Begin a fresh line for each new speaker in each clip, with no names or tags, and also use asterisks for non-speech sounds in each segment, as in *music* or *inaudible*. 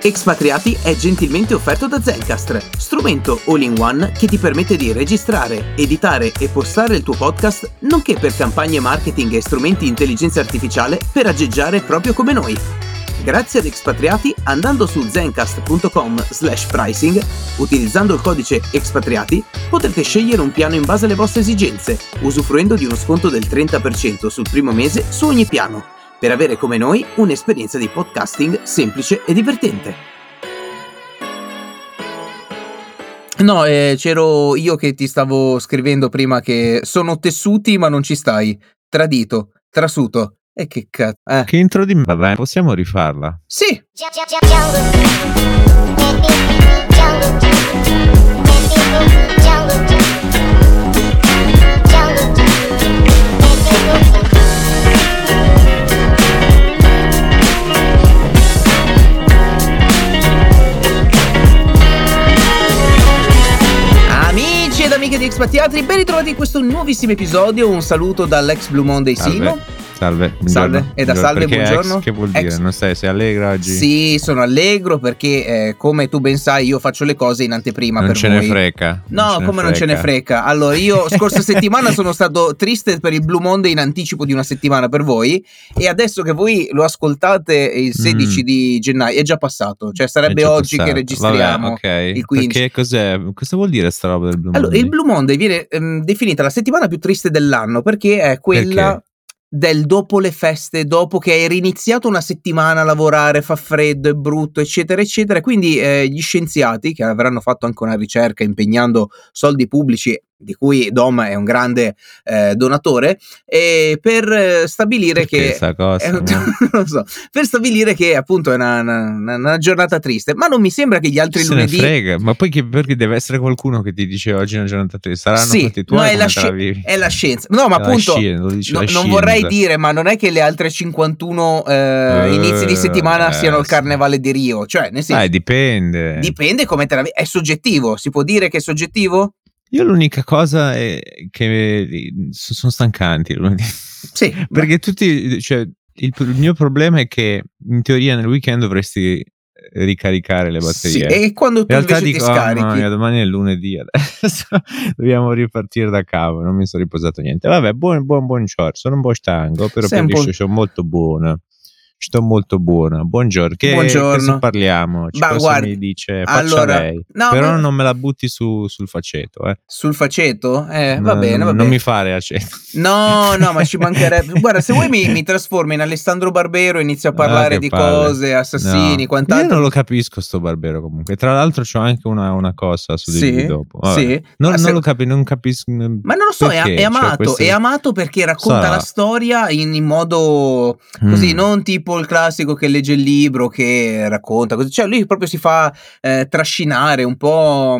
Expatriati è gentilmente offerto da Zencastr, strumento all-in-one che ti permette di registrare, editare e postare il tuo podcast, nonché per campagne marketing e strumenti di intelligenza artificiale per aggeggiare proprio come noi. Grazie ad Expatriati, andando su zencast.com slash pricing, utilizzando il codice Expatriati, potrete scegliere un piano in base alle vostre esigenze, usufruendo di uno sconto del 30% sul primo mese su ogni piano per avere come noi un'esperienza di podcasting semplice e divertente.
No, eh, c'ero io che ti stavo scrivendo prima che sono tessuti ma non ci stai. Tradito, trasuto. E che cazzo. Eh.
Che intro di Vabbè, possiamo rifarla?
Sì. Amiche di Expat ben ritrovati in questo nuovissimo episodio. Un saluto dall'ex Blue Monday Simo.
Salve.
Buongiorno. Salve. E da salve,
perché
buongiorno.
Ex, che vuol dire? Ex. Non sei, sei allegra oggi?
Sì, sono allegro perché, eh, come tu ben sai, io faccio le cose in anteprima
non
per
ce
voi.
ne frega.
No,
non
come
ne
non ce ne frega. Allora, io *laughs* scorsa settimana sono stato triste per il Blue Monday in anticipo di una settimana per voi e adesso che voi lo ascoltate il 16 mm. di gennaio, è già passato. Cioè sarebbe oggi passato. che registriamo
Vabbè, okay.
il 15.
Perché cos'è? Cosa vuol dire sta roba del Blue
Monday?
Allora,
il Blue Monday viene ehm, definita la settimana più triste dell'anno perché è quella...
Perché?
Del dopo le feste, dopo che hai riniziato una settimana a lavorare, fa freddo, è brutto, eccetera, eccetera. Quindi eh, gli scienziati, che avranno fatto anche una ricerca impegnando soldi pubblici di cui Dom è un grande eh, donatore, e per eh, stabilire
Perché
che
cosa, *laughs*
è, non so, per stabilire che appunto è una, una, una, giornata triste, ma non mi sembra che gli altri
Se
lunedì
frega, ma poi che, perché deve essere qualcuno che ti dice oggi è una giornata triste, saranno
sì,
fatti tuoi
no, è la, sci- è la scienza. No, ma appunto
scienza,
no, non vorrei dire, ma non è che le altre 51 eh, uh, inizi di settimana
eh,
siano il carnevale di Rio, cioè nel senso
eh, dipende.
Dipende come te la è soggettivo, si può dire che è soggettivo?
Io l'unica cosa è che sono stancanti lunedì.
Sì. *laughs*
Perché tutti, cioè, il, il, mio problema è che in teoria nel weekend dovresti ricaricare le batterie.
Sì, e quando tu
in realtà
dico,
ti
scarichi...
Oh, mia, domani è lunedì, adesso *laughs* dobbiamo ripartire da capo, non mi sono riposato niente. Vabbè, buon, buon, buon giorno, sono un po' stanco, però per il show molto buono. Sto molto buona. Buongiorno. Che,
Buongiorno.
Che parliamo? Cioè,
bah, guarda,
mi dice
allora,
lei.
No,
Però
ma...
non me la butti su, sul faceto. Eh.
Sul faceto? Eh, va
no,
bene, va
non
bene.
mi fare aceto.
No, no, ma ci *laughs* mancherebbe. Guarda, se vuoi mi, mi trasformi in Alessandro Barbero, inizio a parlare
ah,
di
palle.
cose, assassini,
no.
quant'altro.
Io non lo capisco sto Barbero comunque. Tra l'altro c'ho anche una, una cosa su di
sì,
lui dopo. Vabbè.
Sì.
Non,
se...
non lo capisco, non capisco.
Ma non lo so,
perché?
è, è amato,
cioè, queste...
è amato perché racconta
Sarà.
la storia in, in modo così,
Mm.
non tipo il classico che legge il libro che racconta così, cioè lui proprio si fa eh, trascinare un po'.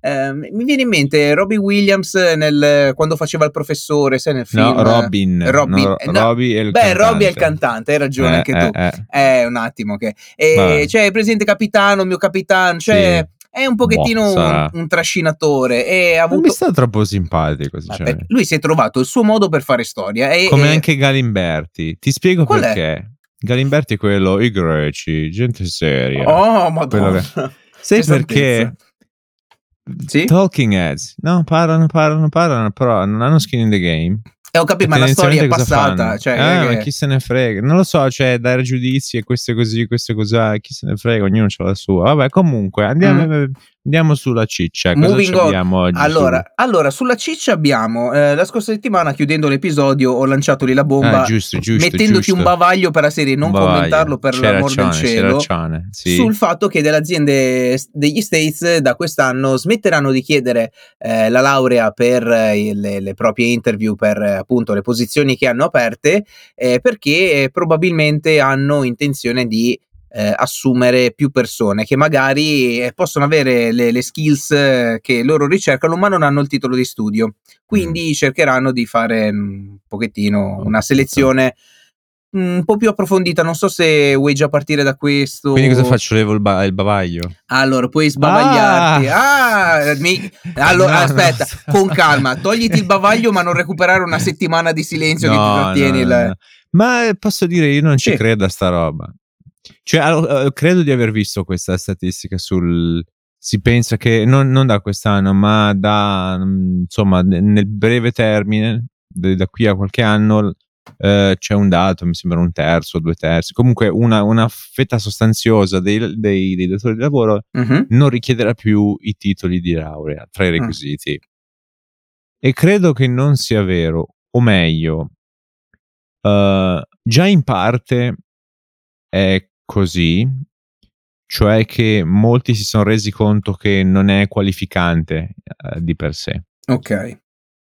Eh, mi viene in mente Robbie Williams nel, quando faceva il professore, sai nel film.
No, Robin.
Robin.
No,
eh, no.
Robbie è il
Beh,
cantante.
Robbie è il cantante, hai ragione
Eh,
anche tu.
eh.
Eh, un attimo che. E, cioè, presente capitano, mio capitano, cioè.
Sì.
È un pochettino un, un trascinatore. E ha
Non
avuto...
mi sta troppo simpatico.
Perché lui si è trovato il suo modo per fare storia. E,
Come
e-
anche Galimberti. Ti spiego
Qual è?
Galimberti è quello, i greci, gente seria.
Oh, madonna.
che- Sai perché?
Sì?
Talking heads, no, parlano, parlano, parlano, però non hanno skin in the game.
Eh, ho capito, ma la storia è passata. Cioè,
Ah,
che-
ma chi se ne frega? Non lo so, cioè, dare giudizi e questo è così, questo è così, chi se ne frega, ognuno ha la sua. Vabbè, comunque, andiamo, andiamo sulla ciccia. Cosa.
Moving
ci abbiamo oggi?
Allora, allora, sulla ciccia abbiamo eh, la scorsa settimana, chiudendo l'episodio, ho lanciato lì la
su-
bomba,
Ah, giusto, giusto,
mettendoti
giusto.
un bavaglio per la serie, non commentarlo per
C'è
l'amor del
ragione, c'è
cielo.
ragione, sì.
Sul fatto che delle aziende degli States da quest'anno smetteranno di chiedere eh, la laurea per eh, le, le proprie interview, per eh, appunto le posizioni che hanno aperte, eh, perché eh, probabilmente hanno intenzione di eh, assumere più persone che magari eh, possono avere le, le skills eh, che loro ricercano, ma non hanno il titolo di studio. Quindi cercheranno di fare mm, un pochettino una selezione mm, un po' più approfondita. Non so se vuoi già partire da questo.
Quindi cosa faccio? Levo il, ba- il bavaglio?
Allora, puoi sbavagliarti. Ah, mi- *laughs* allora,
No, no.
aspetta, con calma, togliti il bavaglio, ma non recuperare una settimana di silenzio che ti
No,
trattieni.
no, no, no. Ma posso dire, io non ci
Sì.
credo a sta roba. Cioè, credo di aver visto questa statistica sul... Si pensa che non, non da quest'anno, ma da insomma nel breve termine, da qui a qualche anno, eh, c'è un dato, mi sembra un terzo, due terzi, comunque una, una fetta sostanziosa dei, dei, dei datori di lavoro uh-huh. non richiederà più i titoli di laurea tra i mm. requisiti. Uh. E credo che non sia vero, o meglio, uh, già in parte è così, cioè che molti si sono resi conto che non è qualificante uh, di per sé.
Ok.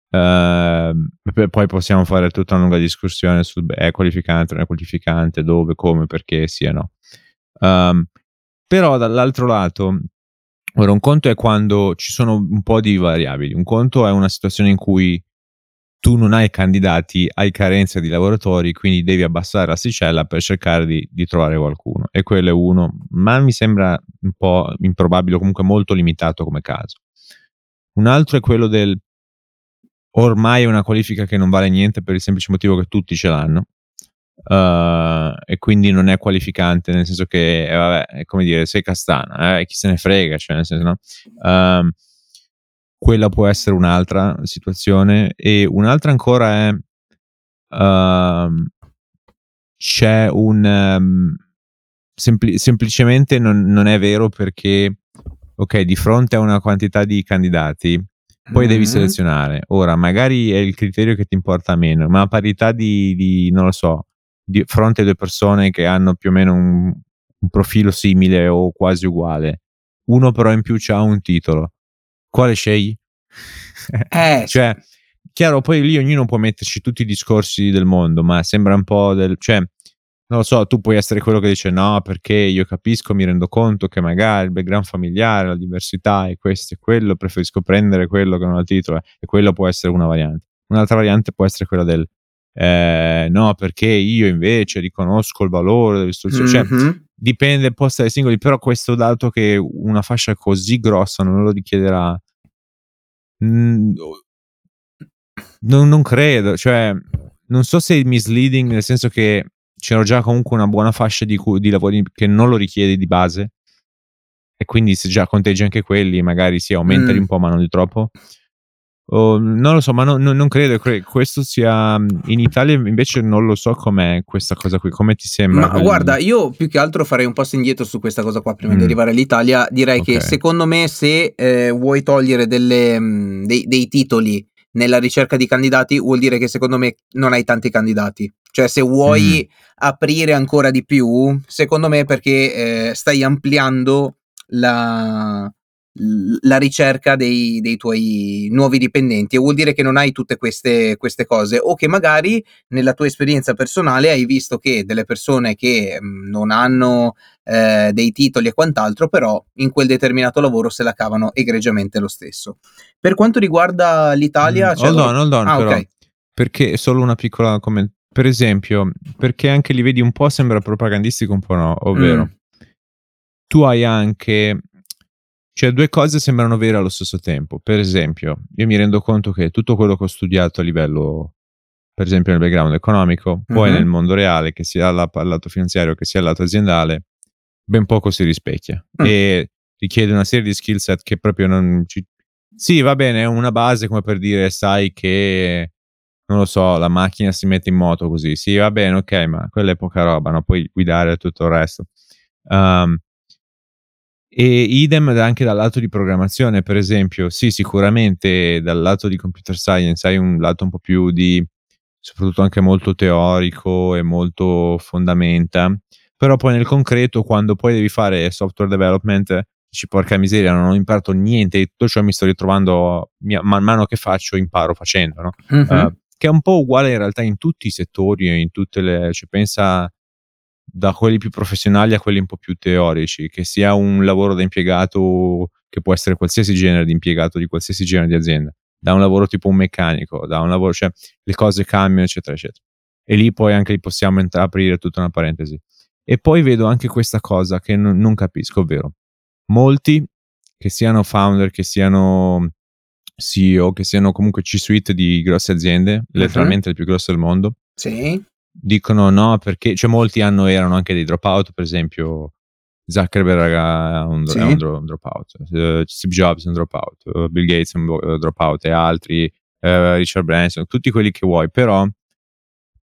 Uh, poi possiamo fare tutta una lunga discussione su è qualificante, non è qualificante, dove, come, perché, sì e no. Um, però dall'altro lato, ora un conto è quando ci sono un po' di variabili, un conto è una situazione in cui tu non hai candidati, hai carenza di lavoratori, quindi devi abbassare l'asticella per cercare di, di, trovare qualcuno. E quello è uno, ma mi sembra un po' improbabile, comunque molto limitato come caso. Un altro è quello del ormai è una qualifica che non vale niente per il semplice motivo che tutti ce l'hanno. Uh, e quindi non è qualificante, nel senso che, eh, vabbè, è come dire, sei castana, eh, chi se ne frega, cioè nel senso, no? Uh, quella può essere un'altra situazione. E un'altra ancora è uh, c'è un um, sempli- semplicemente non, non, è vero perché ok di fronte a una quantità di candidati poi mm-hmm. devi selezionare. Ora magari è il criterio che ti importa meno ma a parità di, di non lo so di fronte a due persone che hanno più o meno un, un profilo simile o quasi uguale uno però in più ha un titolo quale scegli? *laughs*
Eh, *laughs*
cioè, chiaro, poi lì ognuno può metterci tutti i discorsi del mondo, ma sembra un po' del... Cioè, non lo so, tu puoi essere quello che dice no, perché io capisco, mi rendo conto che magari il background familiare, la diversità e questo e quello, preferisco prendere quello che non ha titolo e quello può essere una variante. Un'altra variante può essere quella del eh, no, perché io invece riconosco il valore dell'istruzione. Mm-hmm. Cioè, dipende, può essere singoli, però questo dato che una fascia così grossa non lo richiederà Non, non credo, cioè, non so se è misleading, nel senso che c'era già comunque una buona fascia di, di lavori che non lo richiede di base, e quindi se già conteggi anche quelli, magari si aumenta mm. un po', ma non di troppo. Oh, non lo so, ma no, no, non credo che questo sia in Italia invece non lo so com'è questa cosa qui, come ti sembra?
Ma guarda, io più che altro farei un passo indietro su questa cosa qua prima mm. di arrivare all'Italia, direi okay. che secondo me se eh, vuoi togliere delle, mh, dei, dei titoli nella ricerca di candidati vuol dire che secondo me non hai tanti candidati. Cioè se vuoi mm. aprire ancora di più, secondo me perché eh, stai ampliando la, la ricerca dei, dei, tuoi nuovi dipendenti e vuol dire che non hai tutte queste, queste, cose o che magari nella tua esperienza personale hai visto che delle persone che mm, non hanno eh, dei titoli e quant'altro però in quel determinato lavoro se la cavano egregiamente lo stesso. Per quanto riguarda l'Italia...
Mm, hold on, hold on, ah, però, okay. perché solo una piccola commento. Per esempio, perché anche li vedi un po' sembra propagandistico, un po' no, ovvero mm. tu hai anche cioè, due cose sembrano vere allo stesso tempo. Per esempio, io mi rendo conto che tutto quello che ho studiato a livello, per esempio nel background economico, poi uh-huh. nel mondo reale, che sia al lato finanziario che sia al lato aziendale, ben poco si rispecchia. Uh-huh. E richiede una serie di skill set che proprio non ci... Sì, va bene, è una base come per dire, sai che, non lo so, la macchina si mette in moto così. Sì, va bene, ok, ma quella è poca roba, no? Puoi guidare tutto il resto. Um, e idem anche dal lato di programmazione, per esempio, sì, sicuramente dal lato di computer science hai un lato un po' più di, soprattutto anche molto teorico e molto fondamenta, però poi nel concreto, quando poi devi fare software development, dici porca miseria, non ho imparato niente, e tutto ciò mi sto ritrovando man mano che faccio, imparo facendo, no? Uh-huh. Uh, che è un po' uguale in realtà in tutti i settori, in tutte le, cioè pensa da quelli più professionali a quelli un po' più teorici, che sia un lavoro da impiegato che può essere qualsiasi genere di impiegato di qualsiasi genere di azienda, da un lavoro tipo un meccanico, da un lavoro, cioè le cose cambiano, eccetera, eccetera. E lì poi anche possiamo ent- aprire tutta una parentesi. E poi vedo anche questa cosa che n- non capisco, ovvero molti che siano founder, che siano CEO, che siano comunque C-suite di grosse aziende, uh-huh. letteralmente le più grosse del mondo,
sì
dicono no perché, cioè molti hanno, erano anche dei dropout, per esempio Zuckerberg è un, sì. è un, dro- dropout, uh, Steve Jobs è un dropout, uh, Bill Gates è un dropout e altri, uh, Richard Branson, tutti quelli che vuoi, però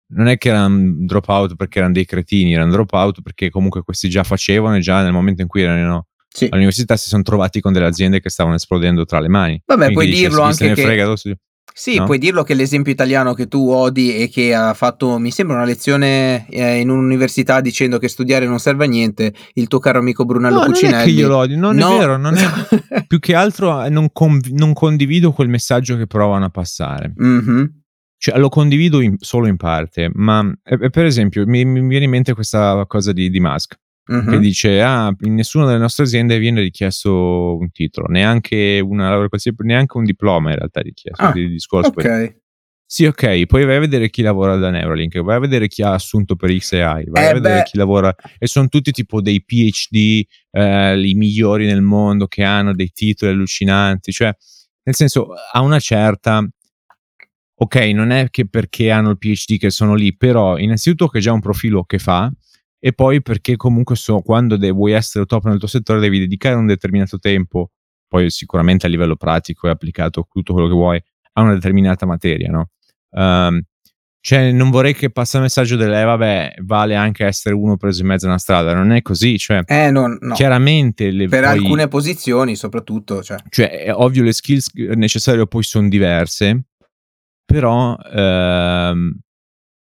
non è che erano dropout perché erano dei cretini, erano dropout perché comunque questi già facevano e già nel momento in cui erano sì. all'università si sono trovati con delle aziende che stavano esplodendo tra le mani.
Vabbè, Quindi puoi dice, dirlo anche che... Sì, no? puoi dirlo che l'esempio italiano che tu odi e che ha fatto, mi sembra, una lezione eh, in un'università dicendo che studiare non serve a niente, il tuo caro amico Brunello no, Cucinelli. Non è
che io lo odio, non no. è vero, non è, *laughs* più che altro eh, non, conv- non, condivido quel messaggio che provano a passare. Mm-hmm. Cioè, lo condivido in, solo in parte, ma eh, per esempio mi, mi, viene in mente questa cosa di, di Musk. Uh-huh. che dice ah in nessuna delle nostre aziende viene richiesto un titolo neanche una neanche un diploma in realtà richiesto ah, di discorso
ok
sì, ok, poi vai a vedere chi lavora da Neuralink, vai a vedere chi ha assunto per XAI, vai eh a vedere beh. chi lavora e sono tutti tipo dei PhD, eh, i migliori nel mondo che hanno dei titoli allucinanti, cioè nel senso a una certa ok, non è che perché hanno il PhD che sono lì, però innanzitutto che già un profilo che fa e poi perché comunque so, quando de- vuoi essere top nel tuo settore devi dedicare un determinato tempo, poi sicuramente a livello pratico e applicato tutto quello che vuoi, a una determinata materia, no? Um, cioè, non vorrei che passa il messaggio delle, eh, vabbè, vale anche essere uno preso in mezzo a una strada, non è così, cioè,
eh, no, no.
chiaramente... Le,
per poi, alcune posizioni soprattutto, cioè.
cioè, è ovvio le skills necessarie poi sono diverse, però... Ehm,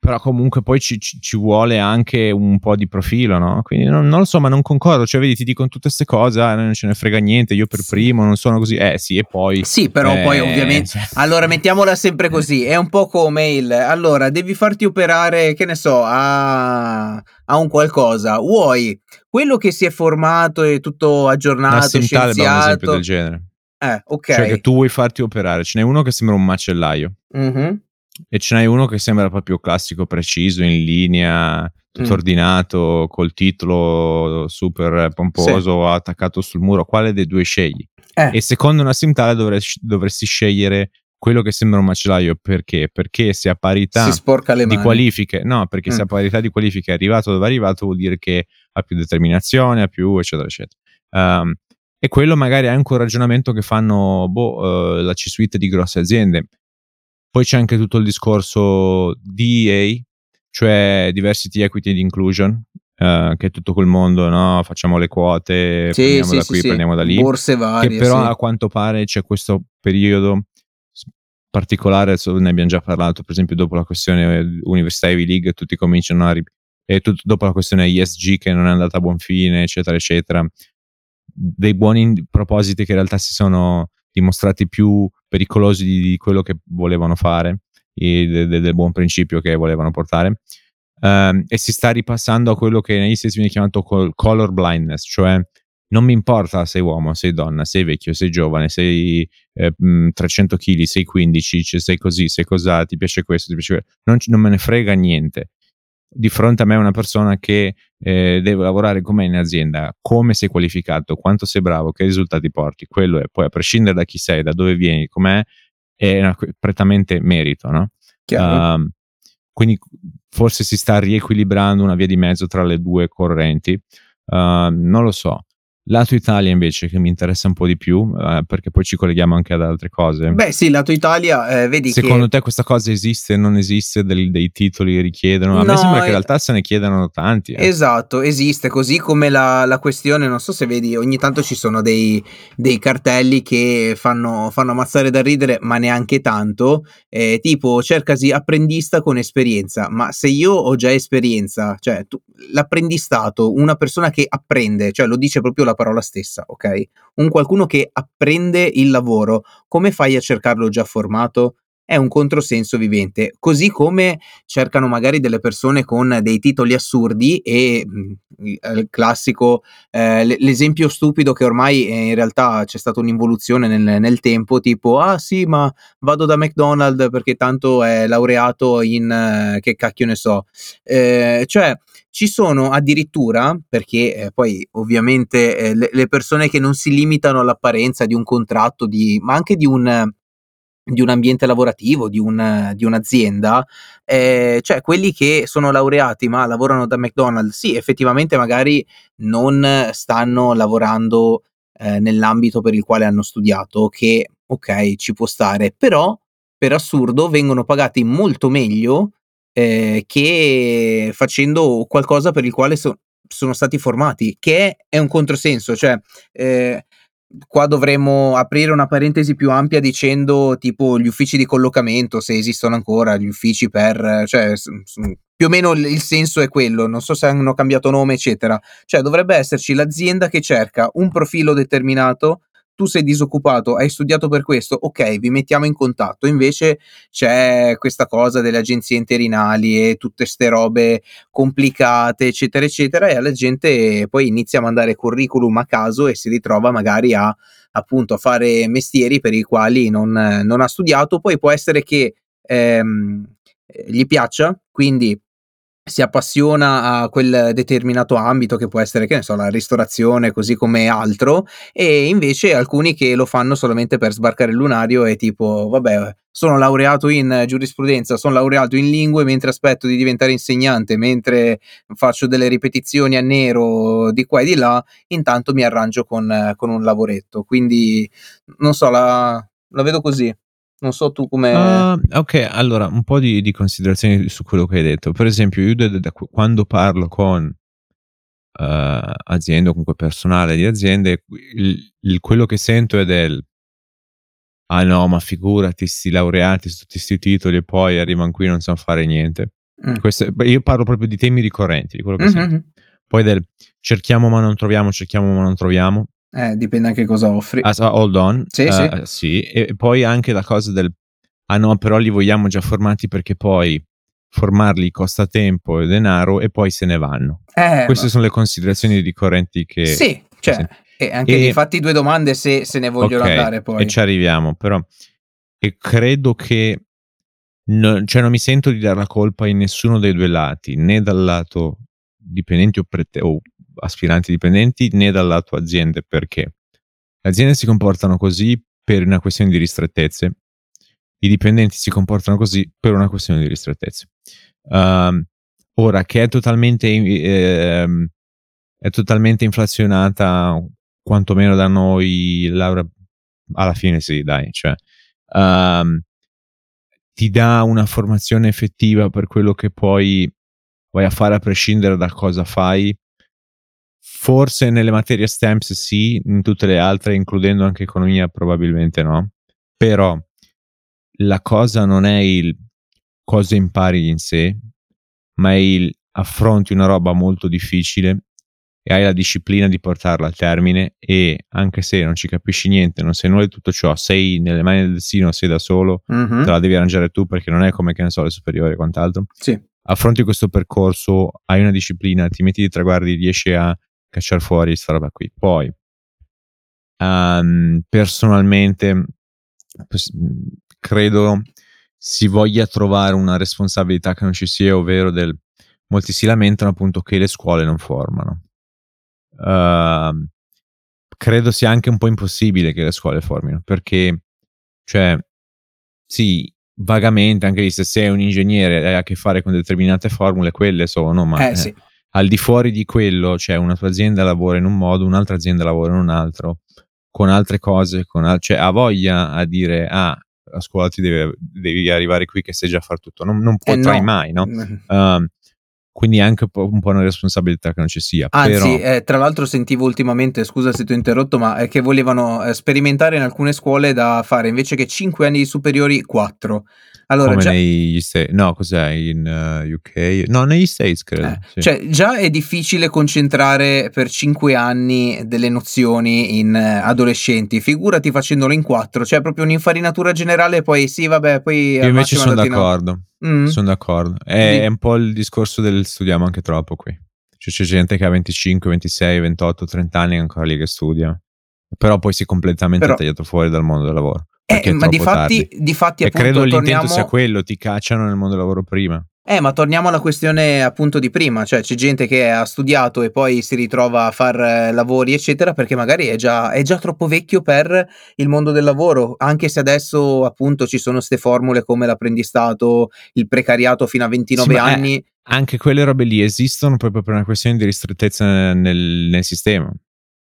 però comunque poi ci, ci, ci, vuole anche un po' di profilo, no? Quindi non, non, lo so, ma non concordo. Cioè, vedi, ti dicono tutte queste cose, ah, non ce ne frega niente, io per primo non sono così. Eh sì, e poi...
Sì, però
eh,
poi ovviamente... Cioè... Allora, mettiamola sempre così, è un po' come il... Allora, devi farti operare, che ne so, a, a un qualcosa. Vuoi quello che si è formato e tutto aggiornato, scienziato... un esempio
del genere.
Eh, ok.
Cioè che tu vuoi farti operare, ce n'è uno che sembra un macellaio. Mm-hmm e ce n'hai uno che sembra proprio classico, preciso, in linea, tutto mm. ordinato, col titolo super pomposo, sì. attaccato sul muro. Quale dei due scegli? Eh. E secondo una simtale dovresti, dovresti scegliere quello che sembra un macellaio perché? Perché se a parità di qualifiche, no, perché mm. se a parità di qualifiche è arrivato dove è arrivato, vuol dire che ha più determinazione, ha più, eccetera, eccetera. Um, e quello magari è anche un ragionamento che fanno boh, uh, la C-suite di grosse aziende. Poi c'è anche tutto il discorso DEA, cioè Diversity, Equity and Inclusion, uh, che è tutto quel mondo, no? Facciamo le quote, sì, prendiamo sì, da qui, sì, prendiamo da lì.
Borse varie.
Che però a quanto pare c'è questo periodo particolare, ne abbiamo già parlato, per esempio dopo la questione Università Ivy League, tutti cominciano a... Rip- e tutto dopo la questione ESG che non è andata a buon fine, eccetera, eccetera. Dei buoni propositi che in realtà si sono dimostrati più pericolosi di, di quello che volevano fare, e de, de, del buon principio che volevano portare. Um, e si sta ripassando a quello che negli stessi viene chiamato color blindness, cioè non mi importa se sei uomo, sei donna, sei vecchio, sei giovane, sei eh, 300 kg, sei 15, cioè sei così, sei cosa, ti piace questo, ti piace questo, non, non me ne frega niente di fronte a me una persona che eh, deve lavorare con me in azienda, come sei qualificato, quanto sei bravo, che risultati porti, quello è poi a prescindere da chi sei, da dove vieni, com'è, è una, prettamente merito, no? Uh, quindi forse si sta riequilibrando una via di mezzo tra le due correnti, uh, non lo so. Lato Italia invece che mi interessa un po' di più eh, perché poi ci colleghiamo anche ad altre cose.
Beh sì, lato Italia, eh, vedi
Secondo
che...
te questa cosa esiste, non esiste, del, dei titoli richiedono? A no, me sembra che in realtà se ne chiedano tanti. Eh.
Esatto, esiste, così come la, la, questione, non so se vedi, ogni tanto ci sono dei, dei cartelli che fanno, fanno, ammazzare da ridere, ma neanche tanto, eh, tipo cercasi apprendista con esperienza, ma se io ho già esperienza, cioè tu, l'apprendistato, una persona che apprende, cioè lo dice proprio la parola stessa, ok? Un qualcuno che apprende il lavoro, come fai a cercarlo già formato? È un controsenso vivente, così come cercano magari delle persone con dei titoli assurdi e mm, il classico, eh, l'esempio stupido che ormai eh, in realtà c'è stata un'involuzione nel, nel, tempo, tipo ah sì ma vado da McDonald's perché tanto è laureato in eh, che cacchio ne so, eh, cioè ci sono addirittura, perché eh, poi ovviamente eh, le, le, persone che non si limitano all'apparenza di un contratto, di, ma anche di un, di un ambiente lavorativo, di, un, di un'azienda, eh, cioè quelli che sono laureati ma lavorano da McDonald's, sì, effettivamente magari non stanno lavorando eh, nell'ambito per il quale hanno studiato, che ok, ci può stare, però per assurdo vengono pagati molto meglio eh, che facendo qualcosa per il quale so- sono stati formati, che è un controsenso, cioè eh, qua dovremmo aprire una parentesi più ampia dicendo tipo gli uffici di collocamento, se esistono ancora, gli uffici per, cioè più o meno il senso è quello, non so se hanno cambiato nome, eccetera. Cioè dovrebbe esserci l'azienda che cerca un profilo determinato tu sei disoccupato, hai studiato per questo, ok, vi mettiamo in contatto. Invece c'è questa cosa delle agenzie interinali e tutte ste robe complicate, eccetera, eccetera, e la gente poi inizia a mandare curriculum a caso e si ritrova magari a appunto a fare mestieri per i quali non, non ha studiato. Poi può essere che ehm, gli piaccia, quindi si appassiona a quel determinato ambito che può essere, che ne so, la ristorazione così come altro e invece alcuni che lo fanno solamente per sbarcare il lunario e tipo, vabbè, sono laureato in giurisprudenza, sono laureato in lingue mentre aspetto di diventare insegnante, mentre faccio delle ripetizioni a nero di qua e di là, intanto mi arrangio con, con un lavoretto. Quindi, non so, la, la vedo così. Non so tu come...
Uh, ok, allora un po' di, di, considerazioni su quello che hai detto. Per esempio, io da, da, quando parlo con uh, aziende o comunque personale di aziende, il, il, quello che sento è del... Ah no, ma figurati, sti laureati su tutti questi titoli e poi arrivano qui e non sanno fare niente. Mm. Queste, io parlo proprio di temi ricorrenti, di quello che mm-hmm. sento. Poi del cerchiamo ma non troviamo, cerchiamo ma non troviamo.
Eh, dipende anche cosa offri.
Ah, hold on.
Sì,
uh,
sì.
sì. E poi anche la cosa del... Ah no, però li vogliamo già formati perché poi formarli costa tempo e denaro e poi se ne vanno. Eh, Queste ma... sono le considerazioni ricorrenti che...
Sì, cioè, e anche e... fatti due domande se se ne vogliono okay, andare poi.
E ci arriviamo, però... E credo che... No, cioè non mi sento di dare la colpa in nessuno dei due lati, né dal lato dipendenti o, prete- o aspiranti dipendenti né dal lato aziende perché. Le aziende si comportano così per una questione di ristrettezze, i dipendenti si comportano così per una questione di ristrettezze. Uh, ora che è totalmente, eh, è totalmente inflazionata, quantomeno da noi, Laura, alla fine sì, dai, cioè, uh, ti dà una formazione effettiva per quello che poi vai a fare a prescindere da cosa fai Forse nelle materie STEMS sì, in tutte le altre, includendo anche economia, probabilmente no. Però la cosa non è il cosa impari in sé, ma è il affronti una roba molto difficile e hai la disciplina di portarla a termine e anche se non ci capisci niente, non sai nulla di tutto ciò, sei nelle mani del destino, sei da solo, mm-hmm. te la devi arrangiare tu perché non è come che ne so le superiori e quant'altro.
Sì.
Affronti questo percorso, hai una disciplina, ti metti di traguardi, riesci a cacciare fuori questa roba qui. Poi, um, personalmente, credo si voglia trovare una responsabilità che non ci sia, ovvero del molti si lamentano appunto che le scuole non formano. Uh, credo sia anche un po' impossibile che le scuole formino, perché, cioè, sì, vagamente, anche se sei un ingegnere e hai a che fare con determinate formule, quelle sono, ma...
Eh, sì.
Al di fuori di quello, cioè una tua azienda lavora in un modo, un'altra azienda lavora in un altro, con altre cose, con al- cioè ha voglia a dire, ah, a scuola ti deve, devi arrivare qui che sai già far tutto, non, non eh, potrai eh no. mai, no? Uh, *laughs* quindi è anche un po' una responsabilità che non ci sia.
Anzi,
però...
eh, tra l'altro sentivo ultimamente, scusa se ti ho interrotto, ma è che volevano eh, sperimentare in alcune scuole da fare invece che 5 anni di superiori, 4.
Allora, Come già... negli States, no, cos'è in uh, UK? No, negli States credo. Eh,
sì. Cioè, già è difficile concentrare per cinque anni delle nozioni in uh, adolescenti, figurati facendolo in quattro, cioè proprio un'infarinatura generale, poi sì, vabbè, poi.
Io invece sono d'accordo. Mm. Sono d'accordo. È, è, un po' il discorso del studiamo anche troppo qui. Cioè, c'è gente che ha 25, 26, 28, 30 anni ancora lì che studia, però poi si è completamente Però... tagliato fuori dal mondo del lavoro.
Eh, ma di fatti, di fatti,
e appunto, credo torniamo... l'intento sia quello, ti cacciano nel mondo del lavoro prima.
Eh, ma torniamo alla questione appunto di prima, cioè c'è gente che ha studiato e poi si ritrova a far eh, lavori, eccetera, perché magari è già, è già troppo vecchio per il mondo del lavoro, anche se adesso appunto ci sono queste formule come l'apprendistato, il precariato fino a 29 sì, anni. È,
anche quelle robe lì esistono proprio per una questione di ristrettezza nel, nel sistema,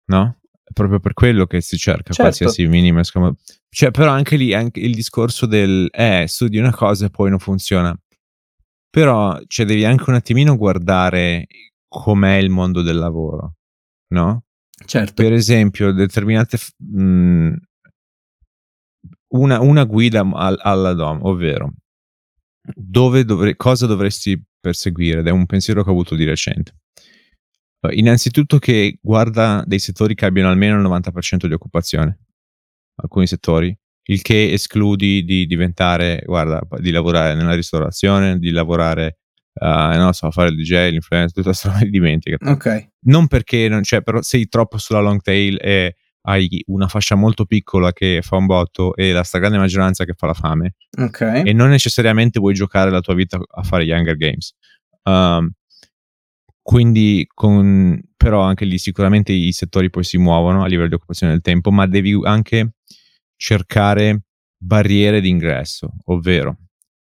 no? Proprio per quello che si cerca certo. qualsiasi minimo scambio. Cioè, però anche lì anche il discorso del eh, studi una cosa e poi non funziona. Però cioè, devi anche un attimino guardare com'è il mondo del lavoro, no?
Certo.
Per esempio, determinate mh, mhmm, una, una, guida al, alla DOM, ovvero dove dovre, cosa dovresti perseguire ed è un pensiero che ho avuto di recente. Innanzitutto che guarda dei settori che abbiano almeno il 90% di occupazione, alcuni settori, il che escludi di diventare, guarda, di lavorare nella ristorazione, di lavorare, uh, non so, fare il DJ, l'influencer, tutta questa roba di dimentica.
Ok.
Non perché non c'è, però sei troppo sulla long tail e hai una fascia molto piccola che fa un botto e la stragrande maggioranza che fa la fame.
Ok.
E non necessariamente vuoi giocare la tua vita a fare Younger Games. Um, quindi, con, però anche lì sicuramente i settori poi si muovono a livello di occupazione del tempo, ma devi anche cercare barriere d'ingresso, ovvero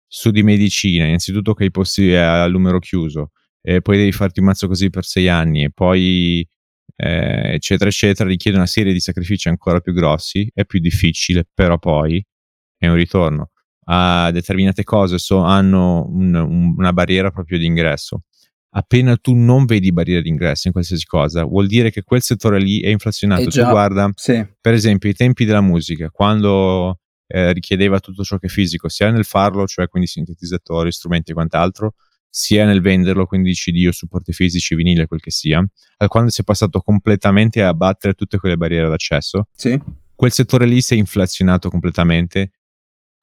su di medicina, innanzitutto che i posti è a numero chiuso, e poi devi farti un mazzo così per sei anni, e poi eh, eccetera, eccetera, richiede una serie di sacrifici ancora più grossi, è più difficile, però poi è un ritorno. A determinate cose so, hanno un, un, una barriera proprio di ingresso appena tu non vedi barriere d'ingresso in qualsiasi cosa, vuol dire che quel settore lì è inflazionato. Eh già, tu guarda,
sì.
per esempio, i tempi della musica, quando eh, richiedeva tutto ciò che è fisico, sia nel farlo, cioè quindi sintetizzatori, strumenti e quant'altro, sia nel venderlo, quindi CD o supporti fisici, vinile, quel che sia, quando si è passato completamente a abbattere tutte quelle barriere d'accesso,
sì.
quel settore lì si è inflazionato completamente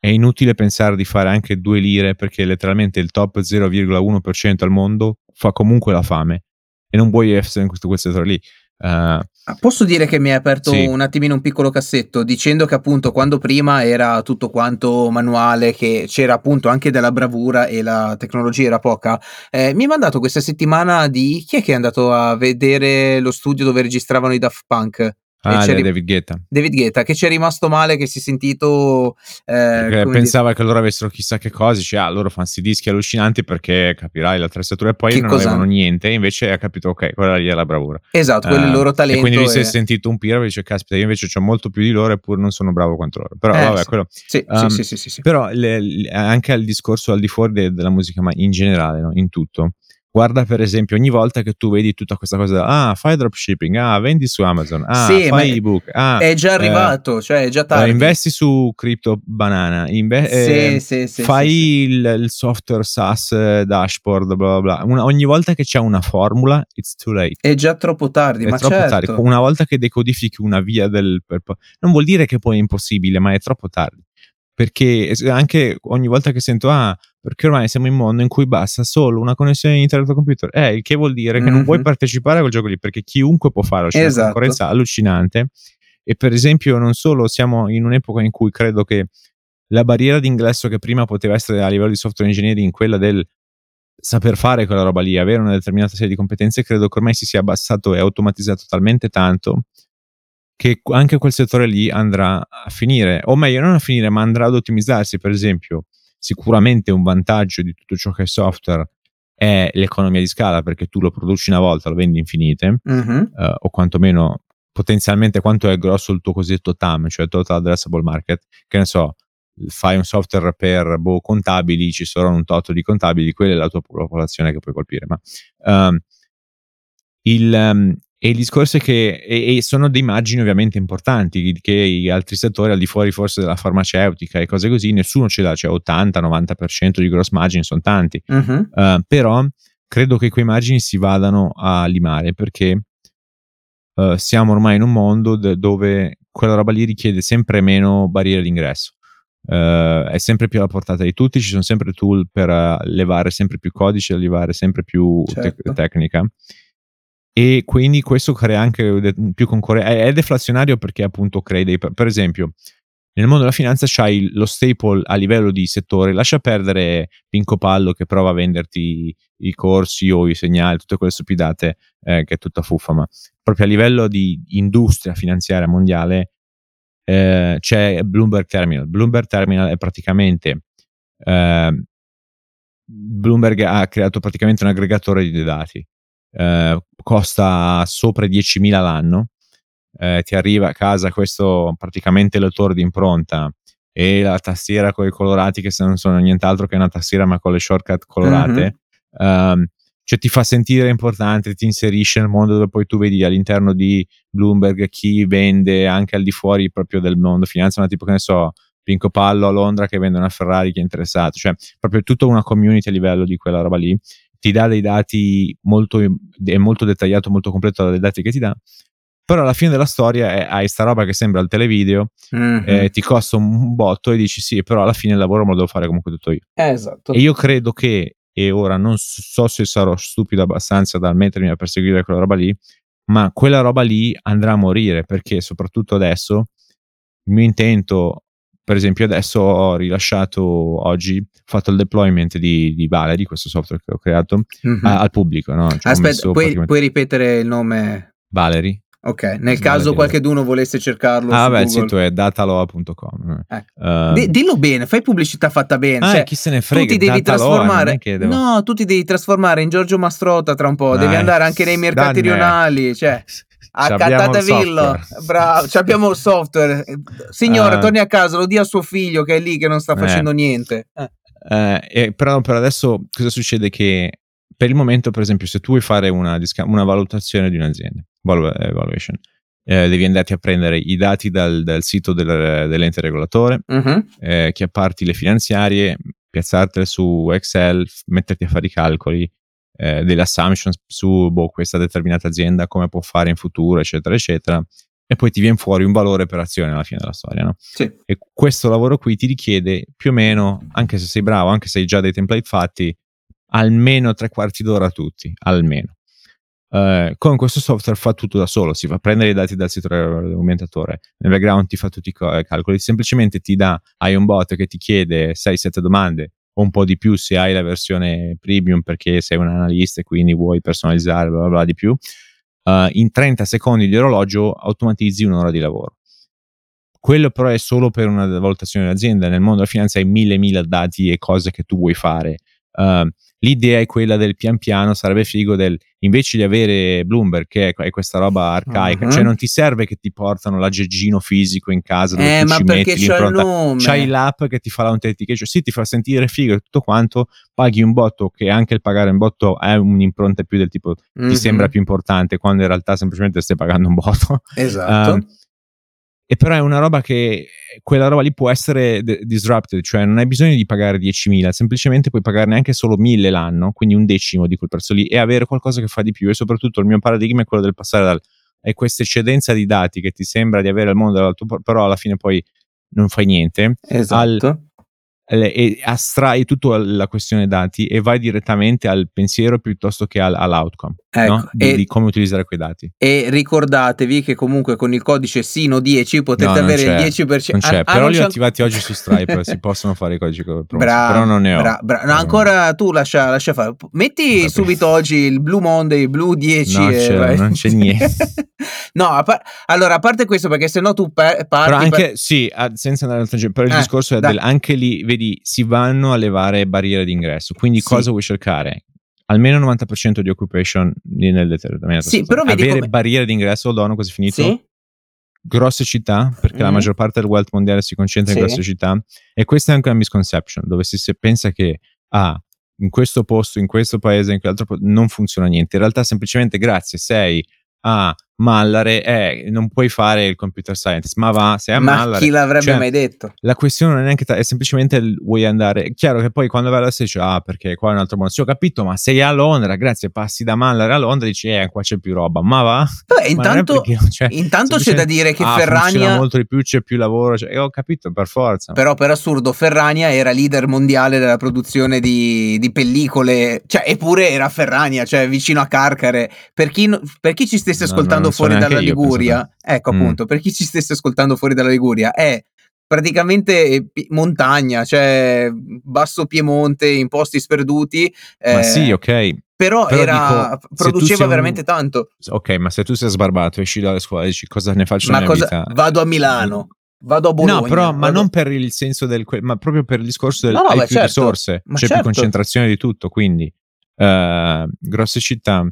è inutile pensare di fare anche due lire perché letteralmente il top 0,1% al mondo fa comunque la fame e non vuoi essere in questo, questo lì. Uh,
Posso dire che mi hai aperto sì. un attimino un piccolo cassetto dicendo che appunto quando prima era tutto quanto manuale, che c'era appunto anche della bravura e la tecnologia era poca, eh, mi hai mandato questa settimana di chi è che è andato a vedere lo studio dove registravano i Daft Punk?
Ah, ri- David Guetta.
David Guetta, che ci è rimasto male, che si è sentito...
Eh, pensava dire... che loro avessero chissà che cose, cioè, ah, loro fanno questi dischi allucinanti perché, capirai, l'attrezzatura e poi che non cosa? avevano niente, invece ha capito, ok, quella lì è la bravura.
Esatto, quello è il loro talento.
E quindi lui e... si è sentito un piro e dice, caspita, io invece ho molto più di loro eppure non sono bravo quanto loro. Però, eh, vabbè,
sì.
quello...
Sì, um, sì, sì, sì, sì,
Però le, le, anche al discorso al di fuori de, della musica, ma in generale, no? in tutto, Guarda per esempio ogni volta che tu vedi tutta questa cosa, ah fai dropshipping, ah vendi su Amazon, ah sì, fai ebook, ah,
è già eh, arrivato, eh, cioè è già tardi.
Eh, investi su Crypto Banana, inve- sì, eh, sì, sì, fai il, il, software SaaS eh, dashboard, bla bla bla. Una, ogni volta che c'è una formula, it's too late.
È già troppo tardi,
è
ma
troppo
certo.
tardi. Una volta che decodifichi una via del... Per, non vuol dire che poi è impossibile, ma è troppo tardi perché anche ogni volta che sento ah perché ormai siamo in un mondo in cui basta solo una connessione internet al computer eh, il che vuol dire mm-hmm. che non puoi mhm. partecipare a quel gioco lì perché chiunque può farlo c'è esatto. una concorrenza allucinante e per esempio non solo siamo in un'epoca in cui credo che la barriera d'ingresso che prima poteva essere a livello di software engineering quella del saper fare quella roba lì avere una determinata serie di competenze credo che ormai si sia abbassato e automatizzato talmente tanto che anche quel settore lì andrà a finire, o meglio, non a finire, ma andrà ad ottimizzarsi. Per esempio, sicuramente un vantaggio di tutto ciò che è software è l'economia di scala, perché tu lo produci una volta, lo vendi infinite,
mm-hmm. uh,
o quantomeno potenzialmente quanto è grosso il tuo cosiddetto TAM, cioè Total Addressable Market, che ne so, fai un software per boh, contabili, ci saranno un tot di contabili, quella è la tua popolazione che puoi colpire. Ma uh, il, um, e il discorso è che e, e sono dei margini ovviamente importanti, che altri settori, al di fuori forse della farmaceutica e cose così, nessuno ce l'ha, cioè 80-90% di gross margin sono tanti.
Uh-huh.
Uh, però credo che quei margini si vadano a limare perché uh, siamo ormai in un mondo de- dove quella roba lì richiede sempre meno barriere d'ingresso. Uh, è sempre più alla portata di tutti, ci sono sempre tool per levare sempre più codice, levare sempre più certo. te- tecnica e quindi questo crea anche più concorrenza. È, deflazionario perché appunto crea dei. Per esempio, nel mondo della finanza c'hai lo staple a livello di settore, lascia perdere Pinco Pallo che prova a venderti i corsi o i segnali, tutte quelle stupidate eh, che è tutta fuffa, ma proprio a livello di industria finanziaria mondiale eh, c'è Bloomberg Terminal. Bloomberg Terminal è praticamente eh, Bloomberg ha creato praticamente un aggregatore di dati. Eh, costa sopra 10.000 l'anno eh, ti arriva a casa questo praticamente lettore di impronta e la tastiera con i colorati che se non sono nient'altro che una tastiera ma con le shortcut colorate, mm-hmm. um, cioè ti fa sentire importante, ti inserisce nel mondo dove poi tu vedi all'interno di Bloomberg chi vende anche al di fuori proprio del mondo finanza, ma tipo che ne so, Pinco Pallo a Londra che vende una Ferrari che è interessato, cioè proprio tutta una community a livello di quella roba lì, ti dà dei dati molto, è molto dettagliato, molto completo dai dati che ti dà però alla fine della storia è, hai sta roba che sembra il televideo, mm-hmm. eh, ti costa un botto e dici sì, però alla fine il lavoro me lo devo fare comunque tutto io.
Esatto.
E io credo che, e ora non so se sarò stupido abbastanza da mettermi a perseguire quella roba lì, ma quella roba lì andrà a morire perché soprattutto adesso il mio intento, per esempio adesso ho rilasciato oggi, ho fatto il deployment di, di Valerie, questo software che ho creato, mm-hmm. a, al pubblico. No?
Cioè Aspetta, puoi, puoi ripetere il nome?
Valerie.
Ok, nel caso qualcuno volesse cercarlo.
Ah, beh, il sito è dataloa.com.
Eh. Uh, D- dillo bene, fai pubblicità fatta bene.
Ah,
cioè,
chi se ne frega.
Tu ti devi trasformare. Devo... No, tu ti devi trasformare in Giorgio Mastrota tra un po'. Devi andare anche nei mercati Danne. rionali. Cioè, a Cattavillo. Bravo, abbiamo il software. Signora, uh, torni a casa, lo dia a suo figlio che è lì che non sta facendo eh. niente.
Eh. Eh, però per adesso cosa succede? Che per il momento, per esempio, se tu vuoi fare una, una valutazione di un'azienda, evaluation, eh, devi andarti a prendere i dati dal, dal sito del, dell'ente regolatore, uh-huh. eh, chiapparti le finanziarie, piazzartele su Excel, metterti a fare i calcoli, eh, delle assumptions su boh, questa determinata azienda, come può fare in futuro, eccetera, eccetera. E poi ti viene fuori un valore per azione alla fine della storia. No?
Sì.
E questo lavoro qui ti richiede più o meno, anche se sei bravo, anche se hai già dei template fatti, almeno tre quarti d'ora a tutti, almeno. Uh, con questo software fa tutto da solo, si fa prendere i dati dal sito dell'aumentatore, nel background ti fa tutti i calcoli, semplicemente ti dà, hai un bot che ti chiede 6-7 domande o un po' di più se hai la versione premium perché sei un analista e quindi vuoi personalizzare bla bla, bla di più, uh, in 30 secondi di orologio automatizzi un'ora di lavoro. Quello però è solo per una valutazione dell'azienda, nel mondo della finanza hai mille mille dati e cose che tu vuoi fare. Uh, l'idea è quella del pian piano, sarebbe figo del invece di avere Bloomberg che è, questa roba arcaica, uh-huh. cioè non ti serve che ti portano l'aggeggino fisico in casa dove
eh,
tu ci metti
l'impronta,
c'hai l'app che ti fa l'authentication, sì ti fa sentire figo e tutto quanto, paghi un botto che anche il pagare un botto è un'impronta più del tipo uh-huh. ti sembra più importante quando in realtà semplicemente stai pagando un botto.
Esatto. Um,
e però è una roba che quella roba lì può essere d- disrupted, cioè non hai bisogno di pagare 10.000, semplicemente puoi pagarne anche solo 1.000 l'anno, quindi un decimo di quel prezzo lì e avere qualcosa che fa di più e soprattutto il mio paradigma è quello del passare dal hai questa eccedenza di dati che ti sembra di avere al mondo dall'alto, però alla fine poi non fai niente,
esatto.
al e astrai tutta la questione dati e vai direttamente al pensiero piuttosto che al, all'outcome ecco, no? di, e, di, come utilizzare quei dati.
E ricordatevi che comunque con il codice SINO10 potete no, avere il 10%.
Non c'è, ah, però ah, li ho attivati oggi su *laughs* Stripe, si possono fare i codici bravo, però non ne ho. Bra,
bra, no, ancora tu lascia, lascia fare. Metti Vabbè. subito oggi il Blue Monday, Blue 10.
No, c'è, non c'è niente. *laughs*
no, a par- allora a parte questo perché se no tu par- parti...
Però anche, per... sì, senza andare al però il eh, discorso è del, anche lì vedi, si vanno a levare barriere d'ingresso. Quindi sì. cosa vuoi cercare? Almeno il 90% di occupation nel determinato
sì, però
Avere
come...
barriere d'ingresso, dono, così finito.
Sì?
Grosse città, perché mm. la maggior parte del wealth mondiale si concentra sì. in grosse città. E questa è anche una misconception, dove si, si pensa che ah, in questo posto, in questo paese, in quell'altro posto, non funziona niente. In realtà, semplicemente grazie, sei a Mallare è non puoi fare il computer scientist, ma va, sei a
ma
Mallare.
chi l'avrebbe cioè, mai detto?
La questione non è neanche ta- è semplicemente il, vuoi andare. È chiaro che poi quando vai alla dici, ah, perché qua è un altro mondo. Sì, ho capito, ma sei a Londra, grazie, passi da Mallare a Londra e dici, eh, qua c'è più roba, ma va.
Beh, intanto, c'è, intanto c'è da dire che
ah,
Ferrania.
molto di più, c'è più lavoro, cioè, ho capito, per forza.
Però, per assurdo, Ferrania era leader mondiale della produzione di, di pellicole, cioè, eppure era Ferrania, cioè vicino a Carcare. Per chi, per chi ci stesse ascoltando no, fuori dalla Liguria, ecco mm. appunto, per chi ci stesse ascoltando fuori dalla Liguria, è praticamente montagna, cioè basso Piemonte, in posti sperduti.
Eh, ma sì, ok.
Però, però era, dico, produceva veramente un... tanto.
Ok, ma se tu sei sbarbato, esci dalle scuole e dici cosa ne faccio ma cosa... vita?
Vado a Milano. Vado a Bologna.
No, però,
vado...
ma non per il senso del, ma proprio per il discorso del no, no, hai beh, più certo, risorse, c'è certo. più concentrazione di tutto, quindi uh, grosse città,